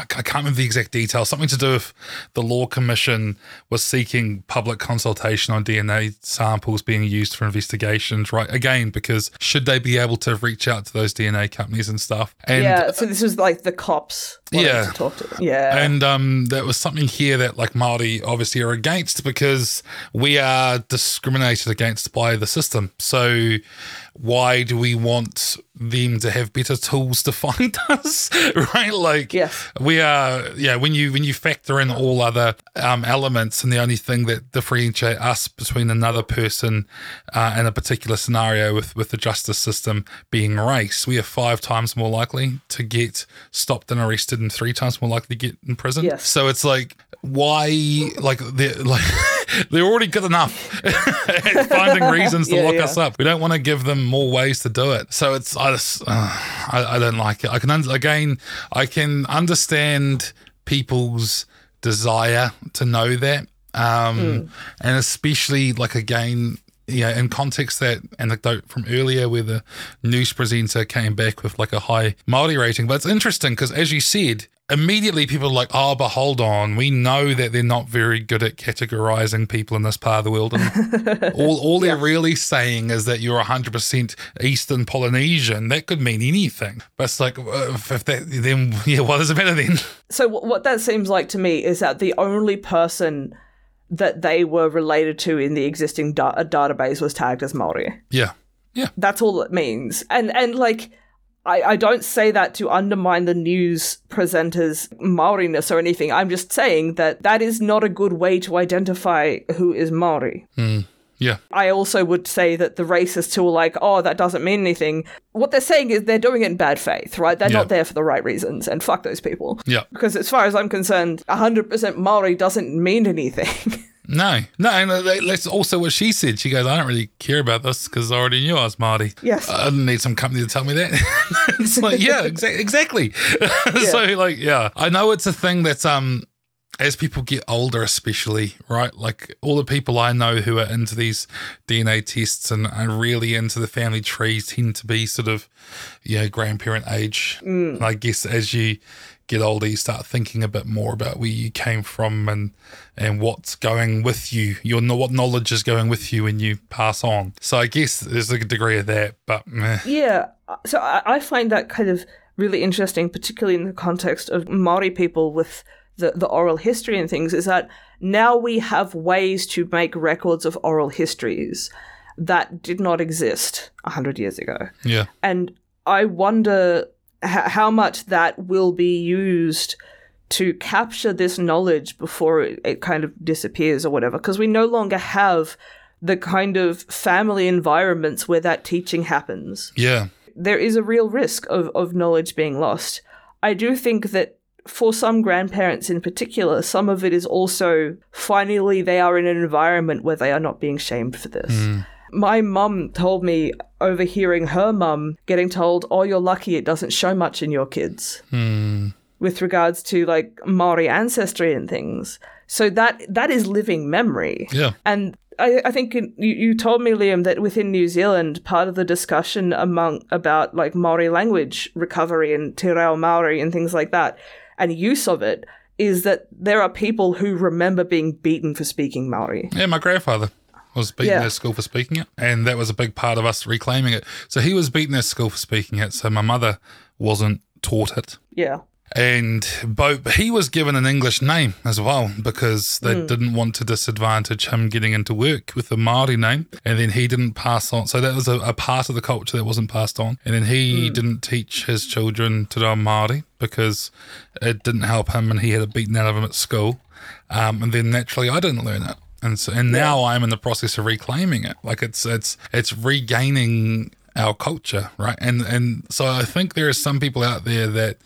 B: I can't remember the exact details. Something to do with the Law Commission was seeking public consultation on DNA samples being used for investigations, right? Again, because should they be able to reach out to those DNA companies and stuff? And
A: yeah, so this was like the cops
B: Yeah.
A: to talk to. Yeah.
B: and um, that was something here that like Maori obviously are against because we are discriminated against by the system. So why do we want them to have better tools to find us? right? Like
A: Yes.
B: we are yeah, when you when you factor in all other um, elements and the only thing that differentiate us between another person uh, in a particular scenario with with the justice system being race, we are five times more likely to get stopped and arrested and three times more likely to get in prison.
A: Yes.
B: So it's like why like they're like they're already good enough at finding reasons to
A: Yeah,
B: lock
A: yeah.
B: us up. We don't want to give them more ways to do it. So it's I just uh, I, I don't like it. I can un- again I can understand people's desire to know that, um, and especially like again. Yeah, in context that anecdote from earlier where the news presenter came back with like a high Maori rating. But it's interesting because as you said, immediately people are like, oh, but hold on. We know that they're not very good at categorizing people in this part of the world. And all, all they're really saying is that you're 100% Eastern Polynesian. That could mean anything. But it's like, uh, if that, then, yeah, what does it matter then?
A: So, what that seems like to me is that the only person that they were related to in the existing da- database was tagged as Maori.
B: Yeah. Yeah.
A: That's all it means. And and like I, I don't say that to undermine the news presenters' Maoriness or anything. I'm just saying that that is not a good way to identify who is Maori. Hmm.
B: Yeah.
A: I also would say that the racists who are like, oh, that doesn't mean anything, what they're saying is they're doing it in bad faith, right? They're
B: Yeah.
A: not there for the right reasons, and fuck those people.
B: Yeah.
A: Because as far as I'm concerned, 100% Maori doesn't mean anything.
B: No, no, and uh, that- that's also what she said. She goes, I don't really care about this because I already knew I was Maori.
A: Yes.
B: I didn't need some company to tell me that. it's like, yeah, exa- exactly. so, like, yeah, I know it's a thing that's, um, as people get older, especially, right? Like all the people I know who are into these DNA tests and are really into the family trees tend to be sort of, you know, grandparent age. And I guess as you get older, you start thinking a bit more about where you came from and and what's going with you. Your what knowledge is going with you when you pass on. So I guess there's a degree of that, but meh.
A: Yeah, so I, I find that kind of really interesting, particularly in the context of Maori people with the, the oral history and things, is that now we have ways to make records of oral histories that did not exist 100 years ago.
B: yeah,
A: And I wonder h- how much that will be used to capture this knowledge before it, it kind of disappears or whatever, because we no longer have the kind of family environments where that teaching happens
B: yeah,
A: there is a real risk of, of knowledge being lost. I do think that for some grandparents in particular, some of it is also finally they are in an environment where they are not being shamed for this. Mm. My mum told me overhearing her mum getting told, Oh, you're lucky it doesn't show much in your kids hmm. with regards to like Maori ancestry and things. So that that is living memory.
B: yeah,
A: And I, I think in- you, you told me, Liam, that within New Zealand, part of the discussion among about like Maori language recovery and te reo Maori and things like that, and use of it, is that there are people who remember being beaten for speaking Maori.
B: yeah. My grandfather was beaten
A: Yeah.
B: at school for speaking it, and that was a big part of us reclaiming it. So he was beaten at school for speaking it. So my mother wasn't taught it.
A: Yeah.
B: And both he was given an English name as well because they didn't want to disadvantage him getting into work with the Maori name. And then he didn't pass on. So that was a, a part of the culture that wasn't passed on. And then he didn't teach his children to know Maori because it didn't help him and he had it beaten out of him at school. Um, and then naturally I didn't learn it. And so, and now I'm in the process of reclaiming it. Like it's it's it's regaining our culture, right? And and so I think there are some people out there that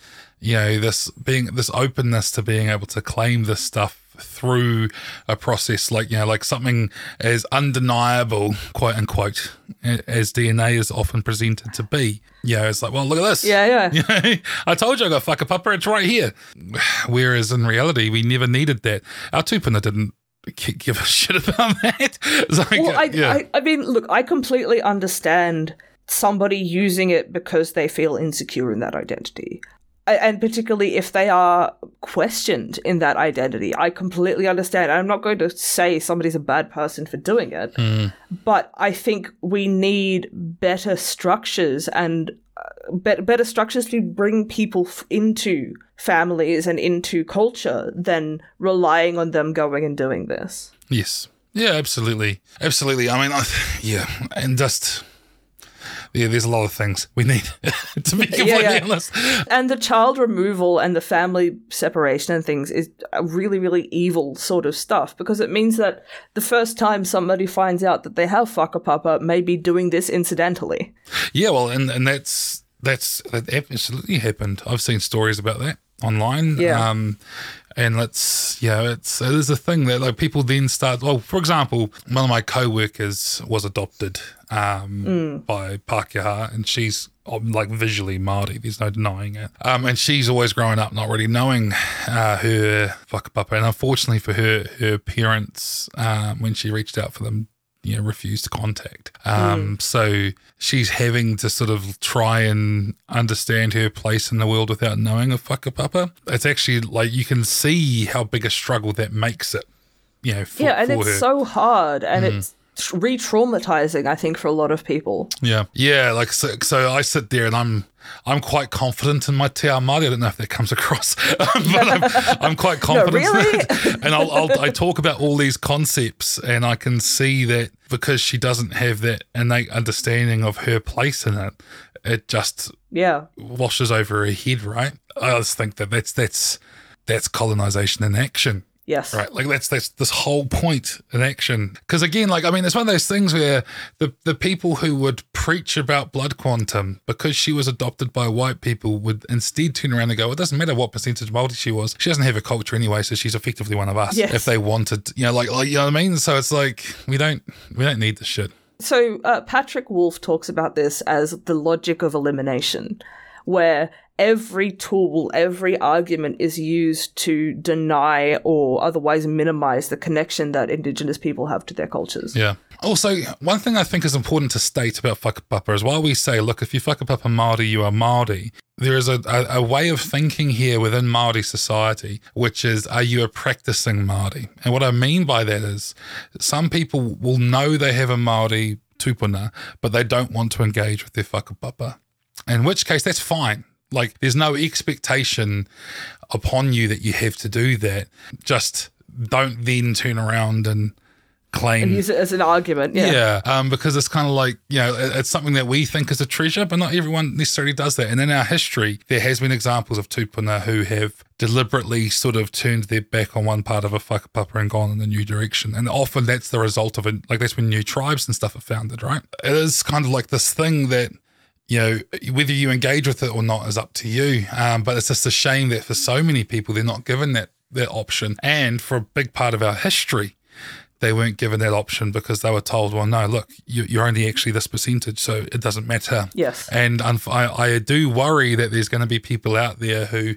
B: you know this being this openness to being able to claim this stuff through a process like you know like something as undeniable quote unquote as DNA is often presented to be. Yeah, it's like, well, look at this.
A: Yeah, yeah.
B: You know, I told you I got whakapapa, it's right here. Whereas in reality, we never needed that. Our tupuna didn't give a shit about that. Like,
A: Well, I,
B: yeah.
A: I, I mean, look, I completely understand somebody using it because they feel insecure in that identity. And particularly if they are questioned in that identity, I completely understand. I'm not going to say somebody's a bad person for doing it, but I think we need better structures and uh, bet- better structures to bring people f- into families and into culture than relying on them going and doing this.
B: Yes. Yeah, absolutely. Absolutely. I mean, I, yeah, and just yeah, there's a lot of things we need to be completely
A: yeah.
B: honest.
A: And the child removal and the family separation and things is a really, really evil sort of stuff because it means that the first time somebody finds out that they have whakapapa may be doing this incidentally.
B: Yeah, well, and and that's that's that absolutely happened. I've seen stories about that online.
A: Yeah.
B: Um, and let's yeah, it's it is a thing that like people then start. Well, for example, one of my co-workers was adopted um, by Pākehā, and she's um, like visually Māori. There's no denying it. Um, and she's always growing up not really knowing uh, her whakapapa. And unfortunately for her, her parents, um, when she reached out for them, you know, refused to contact. Um, So she's having to sort of try and understand her place in the world without knowing a whakapapa. It's actually like you can see how big a struggle that makes it. You know, for,
A: yeah, and it's
B: her.
A: so hard and
B: Mm-hmm.
A: it's re-traumatizing I think for a lot of people.
B: Yeah, yeah. Like so, so I sit there and I'm I'm quite confident in my te. I don't know if that comes across, but I'm, I'm quite confident.
A: really?
B: and I'll, I'll I talk about all these concepts, and I can see that because she doesn't have that innate understanding of her place in it, it just
A: Yeah.
B: washes over her head. Right? I just think that that's that's that's colonization in action.
A: Yes.
B: Right, like that's that's this whole point in action. Because again, like I mean, it's one of those things where the the people who would preach about blood quantum because she was adopted by white people would instead turn around and go, "It doesn't matter what percentage multi she was. She doesn't have a culture anyway, so she's effectively one of us."
A: Yes.
B: If they wanted, you know, like like you know what I mean. So it's like we don't we don't need this shit.
A: So uh, Patrick Wolfe talks about this as the logic of elimination, where every tool, every argument is used to deny or otherwise minimize the connection that Indigenous people have to their cultures.
B: Yeah. Also, one thing I think is important to state about whakapapa is while we say, look, if you whakapapa Māori, you are Māori, there is a, a, a way of thinking here within Māori society, which is, are you a practicing Māori? And what I mean by that is some people will know they have a Māori tupuna, but they don't want to engage with their whakapapa. In which case, that's fine. Like, there's no expectation upon you that you have to do that. Just don't then turn around and claim
A: And use it as an argument. Yeah.
B: yeah, um, because it's kind of like you know it- it's something that we think is a treasure, but not everyone necessarily does that. And in our history, there has been examples of tupuna who have deliberately sort of turned their back on one part of a whakapapa and gone in a new direction. And often that's the result of it. Like that's when new tribes and stuff are founded, right? It is kind of like this thing that you know, whether you engage with it or not is up to you. Um, but it's just a shame that for so many people, they're not given that that option. And for a big part of our history, they weren't given that option because they were told, well, no, look, you, you're only actually this percentage, so it doesn't matter.
A: Yes.
B: And unf- I, I do worry that there's going to be people out there who,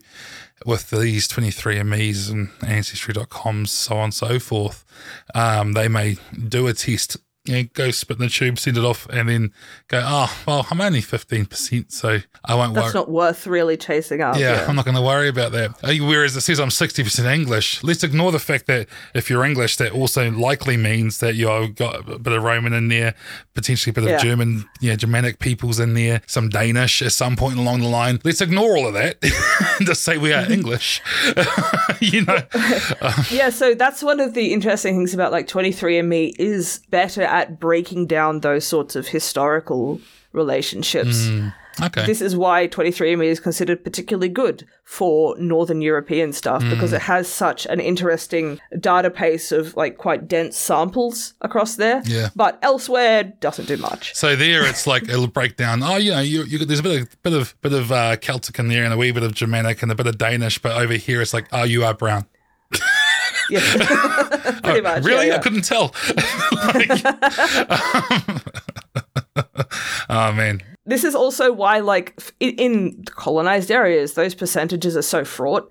B: with these 23andMe's and Ancestry.coms, so on and so forth, um, they may do a test, know, go spit in the tube, send it off, and then go, oh, well, I'm only 15%, so I won't worry.
A: That's not worth really chasing up.
B: Yeah, I'm not going to worry about that. Uh, Whereas it says I'm 60% English. Let's ignore the fact that if you're English, that also likely means that you've got a bit of Roman in there, potentially a bit
A: Yeah.
B: of German, yeah, Germanic peoples in there, some Danish at some point along the line. Let's ignore all of that and just say we are English. you know,
A: Yeah, so that's one of the interesting things about like 23andMe is better at breaking down those sorts of historical relationships.
B: okay.
A: This is why 23andMe is considered particularly good for Northern European stuff because it has such an interesting data database of like quite dense samples across there.
B: Yeah.
A: But elsewhere doesn't do much.
B: So there, it's like it'll break down. Oh, you know, you, you there's a bit of bit of bit of uh, Celtic in there, and a wee bit of Germanic, and a bit of Danish. But over here, it's like, oh, you are brown.
A: Yeah. Pretty much.
B: Really,
A: yeah,
B: I couldn't tell. Like, um, oh man,
A: this is also why like in, in colonized areas those percentages are so fraught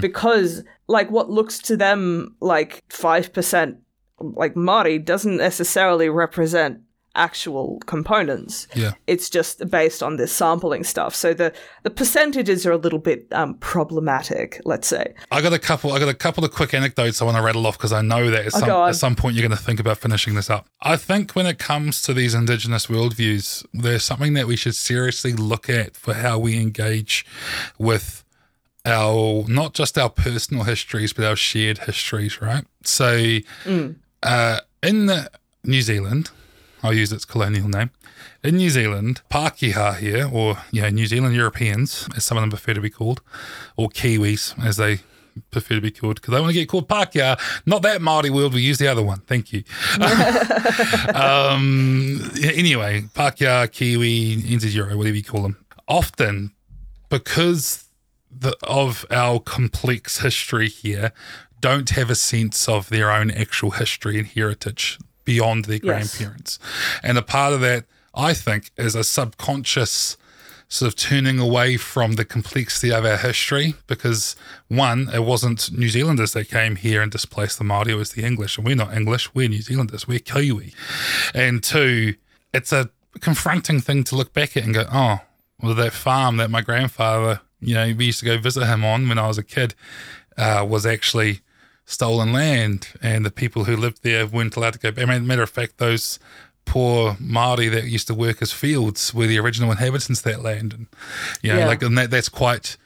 A: because like what looks to them like 5% like Māori doesn't necessarily represent actual components
B: yeah.
A: it's just based on this sampling stuff so the the percentages are a little bit um, problematic let's say
B: I got a couple. I got a couple of quick anecdotes I want to rattle off because I know that at some,
A: go on.
B: at some point you're going to think about finishing this up. I think when it comes to these indigenous worldviews, there's something that we should seriously look at for how we engage with our not just our personal histories but our shared histories, right? So, uh, in the New Zealand, I'll use its colonial name. In New Zealand, Pākehā here, or you know, New Zealand Europeans, as some of them prefer to be called, or Kiwis, as they prefer to be called, because they want to get called Pākehā. Not that Māori world, we use the other one. Thank you. um, anyway, Pākehā, Kiwi, NZ Euro, whatever you call them. Often, because the, of our complex history here, don't have a sense of their own actual history and heritage beyond their
A: Yes.
B: grandparents. And a part of that, I think, is a subconscious sort of turning away from the complexity of our history because one, it wasn't New Zealanders that came here and displaced the Māori, it was the English, and we're not English, we're New Zealanders, we're Kiwi. And two, it's a confronting thing to look back at and go, oh, well, that farm that my grandfather, you know, we used to go visit him on when I was a kid, uh, was actually stolen land, and the people who lived there weren't allowed to go. I mean, matter of fact, those poor Maori that used to work as fields were the original inhabitants of that land, and you know,
A: Yeah.
B: like and that that's quite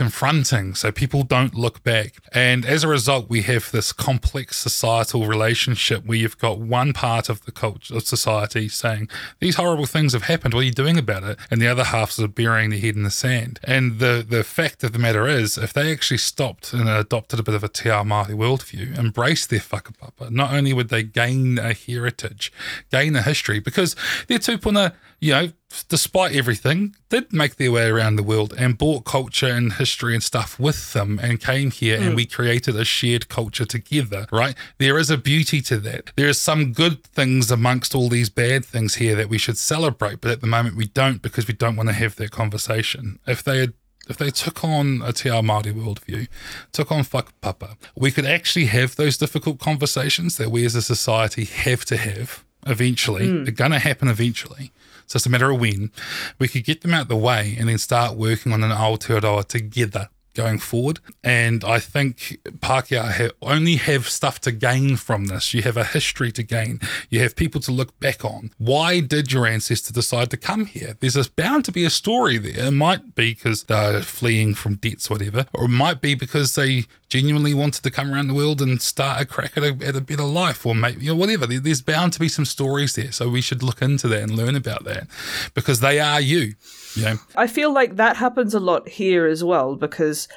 B: confronting. So people don't look back, and as a result, we have this complex societal relationship where you've got one part of the culture of society saying these horrible things have happened. What are you doing about it? And the other half of burying their head in the sand. And the the fact of the matter is, if they actually stopped and adopted a bit of a Te Ao Māori worldview, embraced their whakapapa, not only would they gain a heritage, gain a history, because their tupuna, you know, despite everything, did make their way around the world and brought culture and history and stuff with them and came here and hmm. we created a shared culture together, right? There is a beauty to that. There is some good things amongst all these bad things here that we should celebrate, but at the moment we don't because we don't want to have that conversation. If they had if they took on a Te Ao Māori worldview, took on whakapapa, we could actually have those difficult conversations that we as a society have to have eventually. Hmm. They're going to happen eventually. So it's a matter of when. We could get them out of the way and then start working on an Aotearoa together going forward. And I think Pākehā ha- only have stuff to gain from this. You have a history to gain. You have people to look back on. Why did your ancestor decide to come here? There's a, bound to be a story there. It might be because they're fleeing from debts, whatever, or it might be because they genuinely wanted to come around the world and start a crack at a, at a better life, or maybe you know, whatever. There- There's bound to be some stories there, so we should look into that and learn about that because they are you. Know,
A: I feel like that happens a lot here as well because,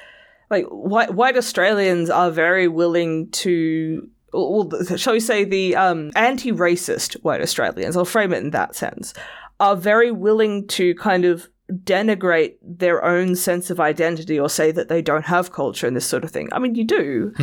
A: like, white, white Australians are very willing to, well, shall we say, the um, anti-racist white Australians, I'll frame it in that sense, are very willing to kind of denigrate their own sense of identity or say that they don't have culture and this sort of thing. I mean, you do.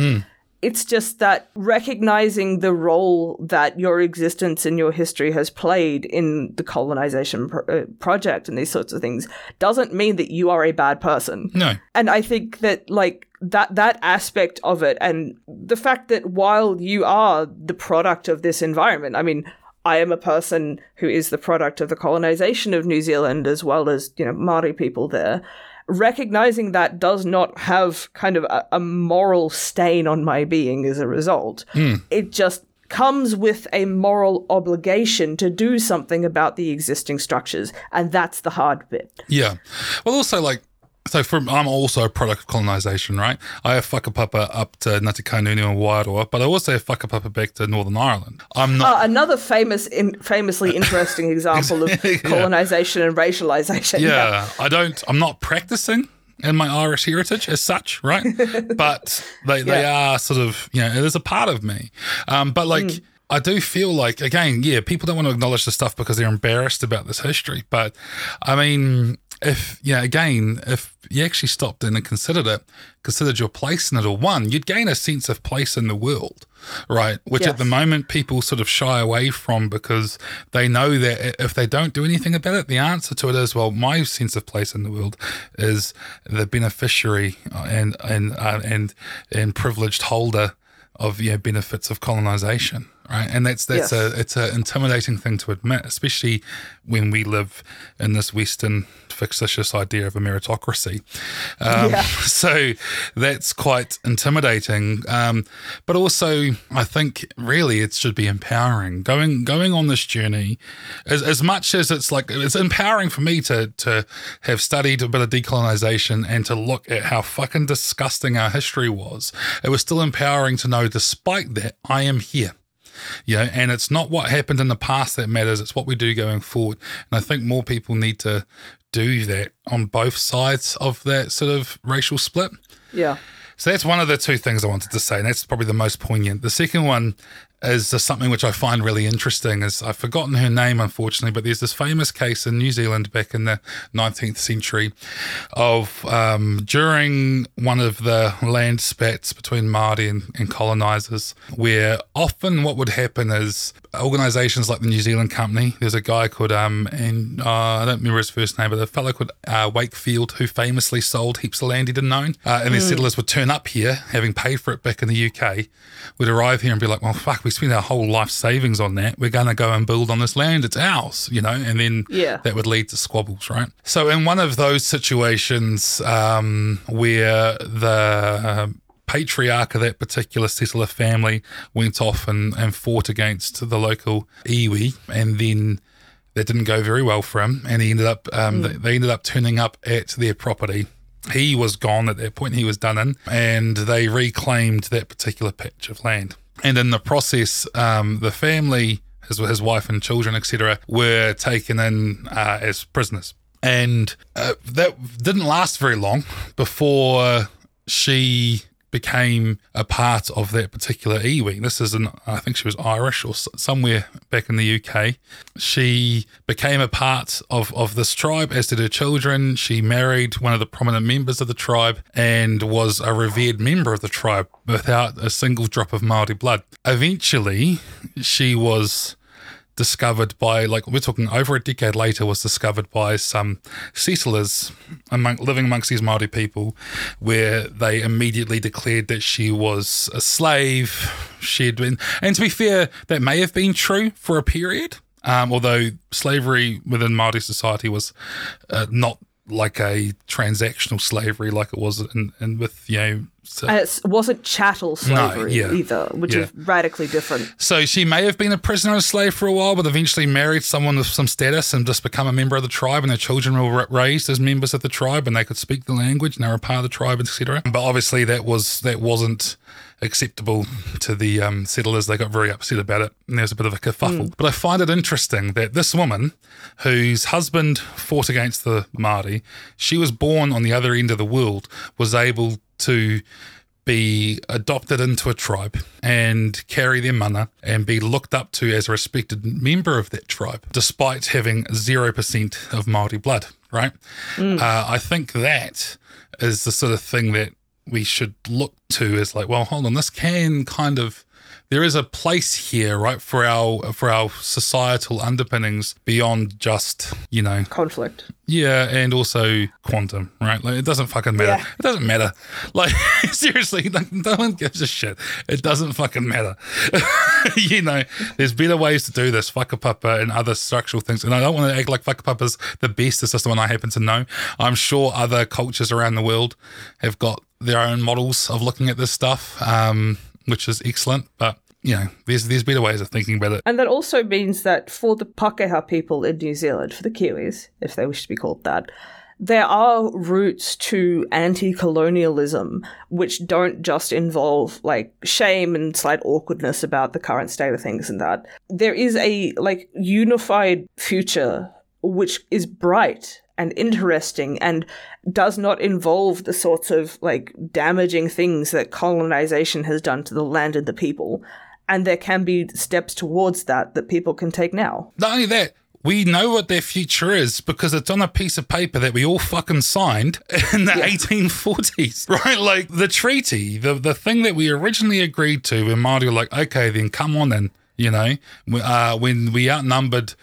A: It's just that recognizing the role that your existence and your history has played in the colonization pro- uh, project and these sorts of things doesn't mean that you are a bad person.
B: no,
A: And I think that like that that aspect of it and the fact that while you are the product of this environment, I mean, I am a person who is the product of the colonization of New Zealand as well as, you know, Maori people there. Recognizing that does not have kind of a, a moral stain on my being as a result. Hmm. It just comes with a moral obligation to do something about the existing structures. And that's the hard bit.
B: Yeah. Well, also like. So from I'm also a product of colonization, right? I have whakapapa up to Ngāti Kahungunu and Wairoa, but I also have papa back to Northern Ireland. I'm not
A: Uh, another famous, in, famously interesting example of
B: Yeah.
A: colonization and racialization.
B: yeah, I don't. I'm not practicing in my Irish heritage as such, right? but they they are sort of you know it is a part of me. Um, but like. I do feel like again, yeah, people don't want to acknowledge the stuff because they're embarrassed about this history. But I mean, if yeah, again, if you actually stopped in and considered it, considered your place in it, or one, you'd gain a sense of place in the world, right? Which at the moment people sort of shy away from because they know that if they don't do anything about it, the answer to it is well, my sense of place in the world is the beneficiary and and uh, and and privileged holder of you know, benefits of colonization, right? And that's that's
A: Yes.
B: a it's an intimidating thing to admit, especially when we live in this Western fictitious idea of a meritocracy. Um,
A: Yeah.
B: So that's quite intimidating. Um, but also, I think really it should be empowering. Going going on this journey, as, as much as it's like it's empowering for me to to have studied a bit of decolonization and to look at how fucking disgusting our history was. It was still empowering to know, despite that, I am here. Yeah, and it's not what happened in the past that matters, it's what we do going forward. And I think more people need to do that on both sides of that sort of racial split.
A: Yeah.
B: So that's one of the two things I wanted to say, and that's probably the most poignant. The second one is something which I find really interesting. Is I've forgotten her name, unfortunately, but there's this famous case in New Zealand back in the 19th century of um, during one of the land spats between Māori and, and colonizers, where often what would happen is organisations like the New Zealand Company. There's a guy called um, and uh, I don't remember his first name, but a fellow called uh, Wakefield who famously sold heaps of land he didn't own, uh, and these settlers would turn up here, having paid for it back in the UK, would arrive here and be like, "Well, fuck, we spent our whole life savings on that. We're going to go and build on this land. It's ours," you know, and then
A: Yeah.
B: that would lead to squabbles, right? So, in one of those situations um, where the um, patriarch of that particular settler family went off and, and fought against the local iwi, and then that didn't go very well for him, and he ended up um, they, they ended up turning up at their property. He was gone at that point; he was done in, and they reclaimed that particular patch of land. And in the process, um, the family, his, his wife and children, etc., were taken in uh, as prisoners. And uh, that didn't last very long before she became a part of that particular iwi. This is an, I think she was Irish or somewhere back in the UK. She became a part of, of this tribe, as did her children. She married one of the prominent members of the tribe and was a revered member of the tribe without a single drop of Maori blood. Eventually, she was discovered by like we're talking over a decade later was discovered by some settlers among living amongst these Maori people where they immediately declared that she was a slave she'd been and to be fair that may have been true for a period um, although slavery within Maori society was uh, not like a transactional slavery like it was in, in with you know so-
A: uh, it wasn't chattel slavery
B: yeah.
A: either, which
B: Yeah.
A: is radically different.
B: So she may have been a prisoner and slave for a while, but eventually married someone with some status and just become a member of the tribe. And their children were raised as members of the tribe, and they could speak the language, and they were a part of the tribe, etc. But obviously, that was that wasn't acceptable to the um, settlers. They got very upset about it, and there was a bit of a kerfuffle. But I find it interesting that this woman, whose husband fought against the Māori, she was born on the other end of the world, was able to be adopted into a tribe and carry their mana and be looked up to as a respected member of that tribe, despite having 0% of Maori blood, right? Uh, I think that is the sort of thing that we should look to as like, well, hold on, this can kind of there is a place here, right, for our for our societal underpinnings beyond just, you know,
A: Conflict.
B: yeah, and also quantum, right? Like it doesn't fucking matter.
A: Yeah.
B: It doesn't matter. Like seriously, like, no one gives a shit. It doesn't fucking matter. you know, there's better ways to do this, whakapapa and other structural things. And I don't want to act like whakapapa's the best. It's just the one I happen to know. I'm sure other cultures around the world have got their own models of looking at this stuff, um, which is excellent. But you know, there's there's better ways of thinking about it.
A: And that also means that for the Pakeha people in New Zealand, for the Kiwis, if they wish to be called that, there are roots to anti colonialism which don't just involve like shame and slight awkwardness about the current state of things and that. There is a like unified future which is bright and interesting and does not involve the sorts of like damaging things that colonization has done to the land and the people and there can be steps towards that that people can take now.
B: Not only that, we know what their future is because it's on a piece of paper that we all fucking signed in the 1840s, right? Like the treaty, the the thing that we originally agreed to, when Māori were like, okay, then come on then. You know, uh, when we outnumbered,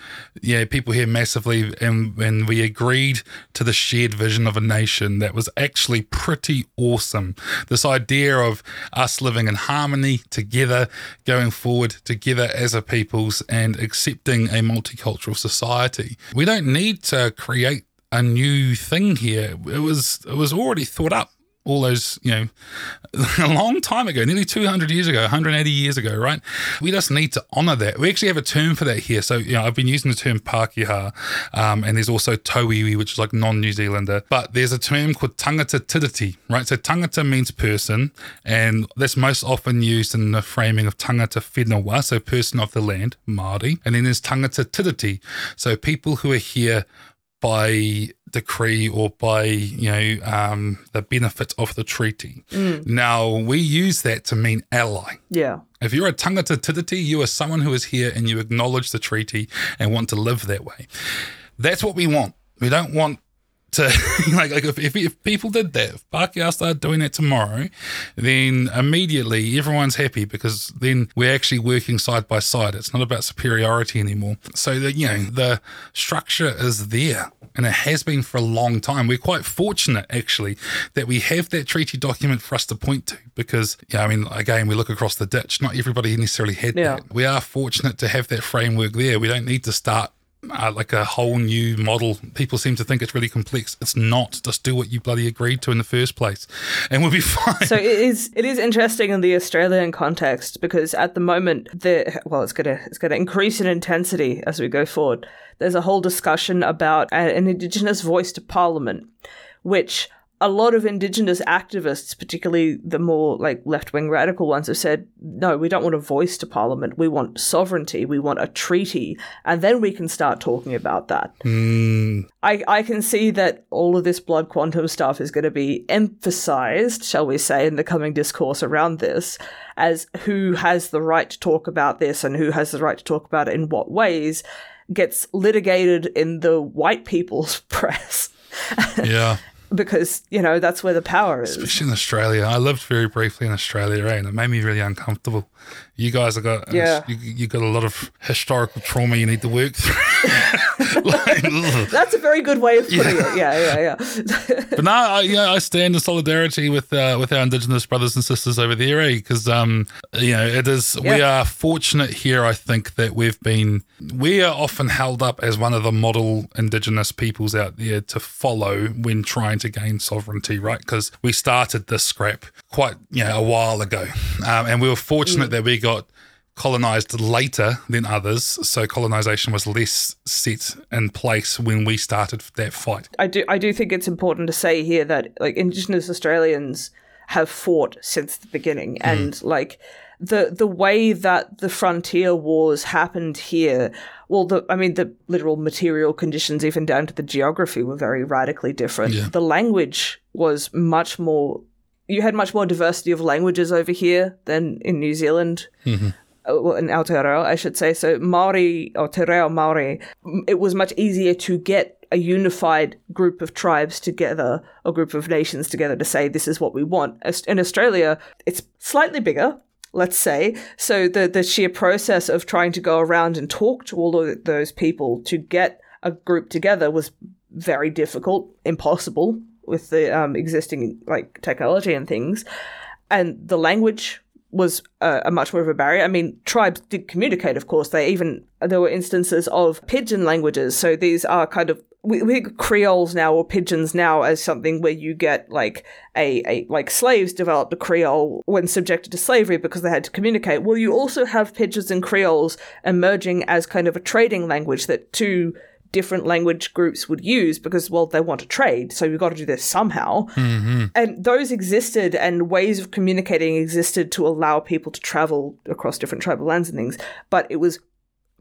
B: yeah, people here massively, and when we agreed to the shared vision of a nation that was actually pretty awesome. This idea of us living in harmony together, going forward together as a peoples, and accepting a multicultural society. We don't need to create a new thing here. It was it was already thought up all those, you know, a long time ago, nearly 200 years ago, 180 years ago, right? We just need to honor that. We actually have a term for that here. So, you know, I've been using the term Pākehā, um, and there's also Tauiwi, which is like non New Zealander, but there's a term called tangata tiriti, right? So, tangata means person, and that's most often used in the framing of tangata whenua, so person of the land, Māori. And then there's tangata tiriti, so people who are here by decree or by you know um, the benefit of the treaty. Now we use that to mean ally.
A: Yeah.
B: If you're a tangata tiriti, you are someone who is here and you acknowledge the treaty and want to live that way. That's what we want. We don't want to like, like if, if, if people did that, if Pākehā started doing that tomorrow, then immediately everyone's happy because then we're actually working side by side. It's not about superiority anymore. So that you know the structure is there and it has been for a long time. We're quite fortunate actually that we have that treaty document for us to point to because yeah, I mean again we look across the ditch. Not everybody necessarily had
A: Yeah.
B: that. We are fortunate to have that framework there. We don't need to start uh, like a whole new model. People seem to think it's really complex. It's not. Just do what you bloody agreed to in the first place, and we'll be fine.
A: So it is it is interesting in the Australian context because at the moment the well it's gonna it's gonna increase in intensity as we go forward. There's a whole discussion about an Indigenous voice to Parliament, which a lot of Indigenous activists, particularly the more like left wing radical ones, have said, no, we don't want a voice to Parliament. We want sovereignty. We want a treaty, and then we can start talking about that. Hmm. I, I can see that all of this blood quantum stuff is going to be emphasized, shall we say, in the coming discourse around this, as who has the right to talk about this and who has the right to talk about it in what ways gets litigated in the white people's press.
B: yeah.
A: Because, you know, that's where the power is.
B: Especially in Australia. I lived very briefly in Australia, eh, and it made me really uncomfortable. You guys have got
A: Yeah.
B: you, you got a lot of historical trauma you need to work through. Like.
A: That's a very good way of putting it. Yeah, yeah, yeah.
B: but no, I, yeah, I stand in solidarity with uh, with our Indigenous brothers and sisters over there, eh? Because um, you know, it is we are fortunate here. I think that we've been we are often held up as one of the model Indigenous peoples out there to follow when trying to gain sovereignty, right? Because we started this scrap quite you know a while ago, um, and we were fortunate that we got colonized later than others. So colonization was less set in place when we started that fight.
A: I do I do think it's important to say here that like Indigenous Australians have fought since the beginning. And like the the way that the frontier wars happened here well the I mean the literal material conditions even down to the geography were very radically different.
B: Yeah.
A: the language was much more you had much more diversity of languages over here than in New Zealand uh, well, in Aotearoa, I should say. So Maori or Te Reo Maori, it was much easier to get a unified group of tribes together, a group of nations together to say this is what we want. In Australia, it's slightly bigger. Let's say so. The the sheer process of trying to go around and talk to all of those people to get a group together was very difficult, impossible with the um, existing like technology and things and the language was uh, a much more of a barrier. I mean, tribes did communicate, of course. They even there were instances of pidgin languages. So these are kind of we, we Creoles now or pidgins now as something where you get like a, a like slaves developed a Creole when subjected to slavery because they had to communicate. Well, you also have pidgins and Creoles emerging as kind of a trading language that two different language groups would use because well they want to trade so we've got to do this somehow. Mm-hmm. And those existed and ways of communicating existed to allow people to travel across different tribal lands and things. But it was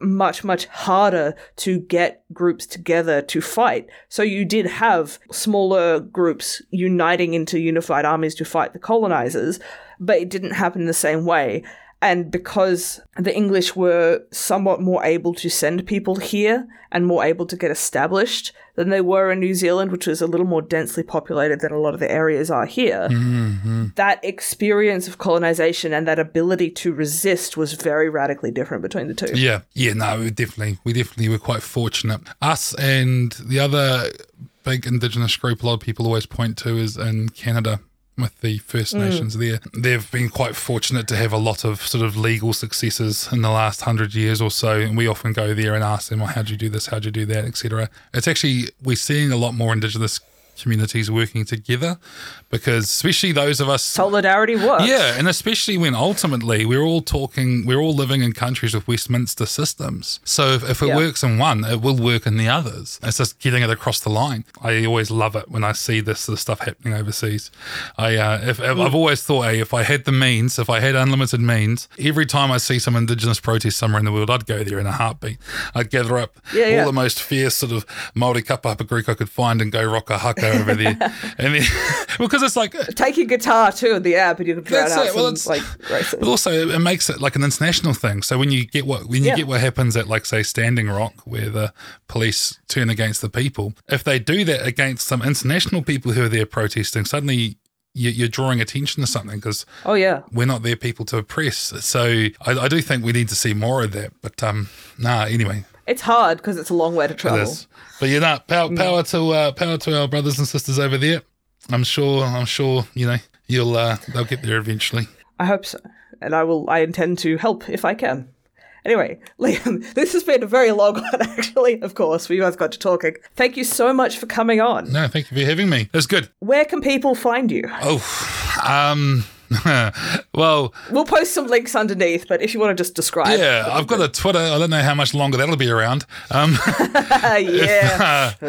A: much much harder to get groups together to fight. So you did have smaller groups uniting into unified armies to fight the colonizers but it didn't happen the same way and because the English were somewhat more able to send people here and more able to get established than they were in New Zealand, which was a little more densely populated than a lot of the areas are here, mm-hmm. that experience of colonization and that ability to resist was very radically different between the two.
B: Yeah, yeah, no, we definitely, we definitely were quite fortunate. Us and the other big Indigenous group, a lot of people always point to is in Canada with the First mm. Nations there. They've been quite fortunate to have a lot of sort of legal successes in the last hundred years or so, and we often go there and ask them, "Well, how'd you do this? How'd you do that?" Etc. It's actually we're seeing a lot more Indigenous communities working together because especially those of us
A: Solidarity works.
B: yeah, and especially when ultimately we're all talking, we're all living in countries with Westminster systems. So if, if it
A: Yeah.
B: works in one, it will work in the others. It's just getting it across the line. I always love it when I see this of stuff happening overseas. I, uh, if, if- I've always thought, hey, if I had the means, if I had unlimited means, every time I see some Indigenous protest somewhere in the world, I'd go there in a heartbeat. I'd gather up
A: Yeah,
B: all
A: yeah.
B: the most fierce sort of Māori kapapa Greek I could find and go rock a haka over there, and then because it's like
A: Take your guitar too in the app, and you can drown
B: That's
A: out
B: it. Well, it's-
A: like
B: But
A: racists.
B: also, it makes it like an international thing. So when you get what when you
A: Yeah.
B: get what happens at like say Standing Rock, where the police turn against the people, if they do that against some international people who are there protesting, suddenly you- you're drawing attention to something because
A: Oh yeah,
B: we're not their people to oppress. So I, I do think we need to see more of that. But um, nah. Anyway,
A: it's hard because it's a long way to travel.
B: But you know, power, power to uh, power to our brothers and sisters over there. I'm sure. I'm sure. You know, you'll uh, they'll get there eventually.
A: I hope so, and I will. I intend to help if I can. Anyway, Liam, this has been a very long one, actually. Of course, we both got to talking. Thank you so much for coming on.
B: No, thank you for having me. It was good.
A: Where can people find you?
B: Oh, um, well,
A: We'll post some links underneath, but if you want to just describe,
B: yeah, I've got a Twitter. I don't know how much longer that'll be around. Um,
A: Uh, yeah,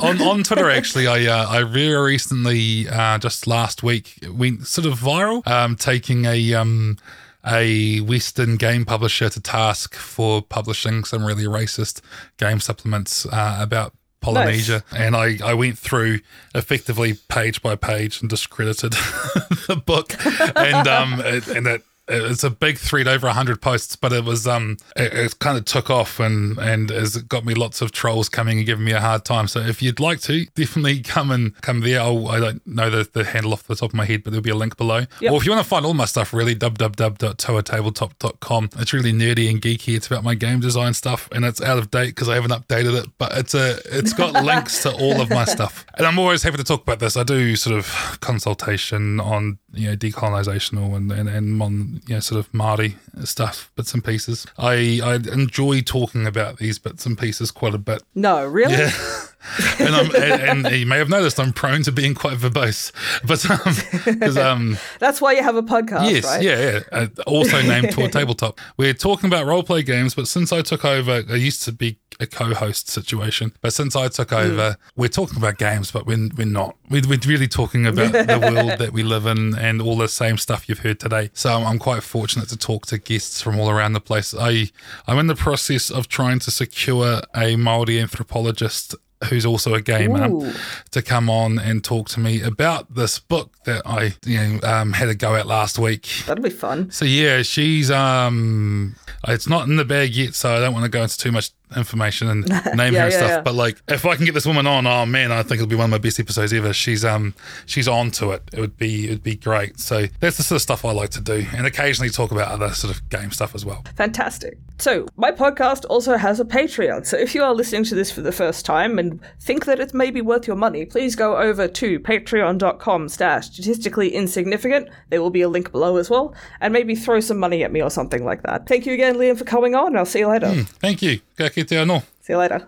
B: on on Twitter, actually, I uh, I very recently, uh, just last week, went sort of viral, um, taking a um a Western game publisher to task for publishing some really racist game supplements uh, about. Polynesia, and I, I went through effectively page by page and discredited the book, and um it, and it it's a big thread over 100 posts but it was um it, it kind of took off and and has got me lots of trolls coming and giving me a hard time. So if you'd like to definitely come and come there. I'll, i don't know the, the handle off the top of my head but there'll be a link below.
A: Yep.
B: or if you want to find all my stuff really www.toatabletop.com it's really nerdy and geeky. It's about my game design stuff and it's out of date because i haven't updated it but it's a it's got links to all of my stuff. And i'm always happy to talk about this. I do sort of consultation on you know decolonizational and and, and on you know sort of Māori stuff bits and pieces i i enjoy talking about these bits and pieces quite a bit
A: no, really.
B: yeah. and, I'm, and, and you may have noticed I'm prone to being quite verbose, but um, because um,
A: That's why you have a podcast,
B: yes,
A: right?
B: yeah, yeah, uh, also named Toa Tabletop. We're talking about role play games, but since I took over, it used to be a co-host situation, but since I took over, we're talking about games, but we're we're not. We're, we're really talking about the world that we live in and all the same stuff you've heard today. So I'm, I'm quite fortunate to talk to guests from all around the place. I I'm in the process of trying to secure a Maori anthropologist who's also a gamer
A: Ooh.
B: to come on and talk to me about this book that I you know um, had a go at last week.
A: That'll be fun.
B: So yeah, she's um, it's not in the bag yet, so I don't want to go into too much information and name
A: Yeah,
B: her
A: yeah,
B: stuff.
A: yeah.
B: But like, if I can get this woman on, oh man, I think it'll be one of my best episodes ever. She's um, she's on to it. It would be it would be great. So that's the sort of stuff I like to do, and occasionally talk about other sort of game stuff as well.
A: Fantastic. So, my podcast also has a Patreon. So, if you are listening to this for the first time and think that it may be worth your money, please go over to patreon.com slash statistically insignificant. There will be a link below as well. And maybe throw some money at me or something like that. Thank you again, Liam, for coming on. I'll see you later.
B: Thank you. Ka kite anō.
A: See you later.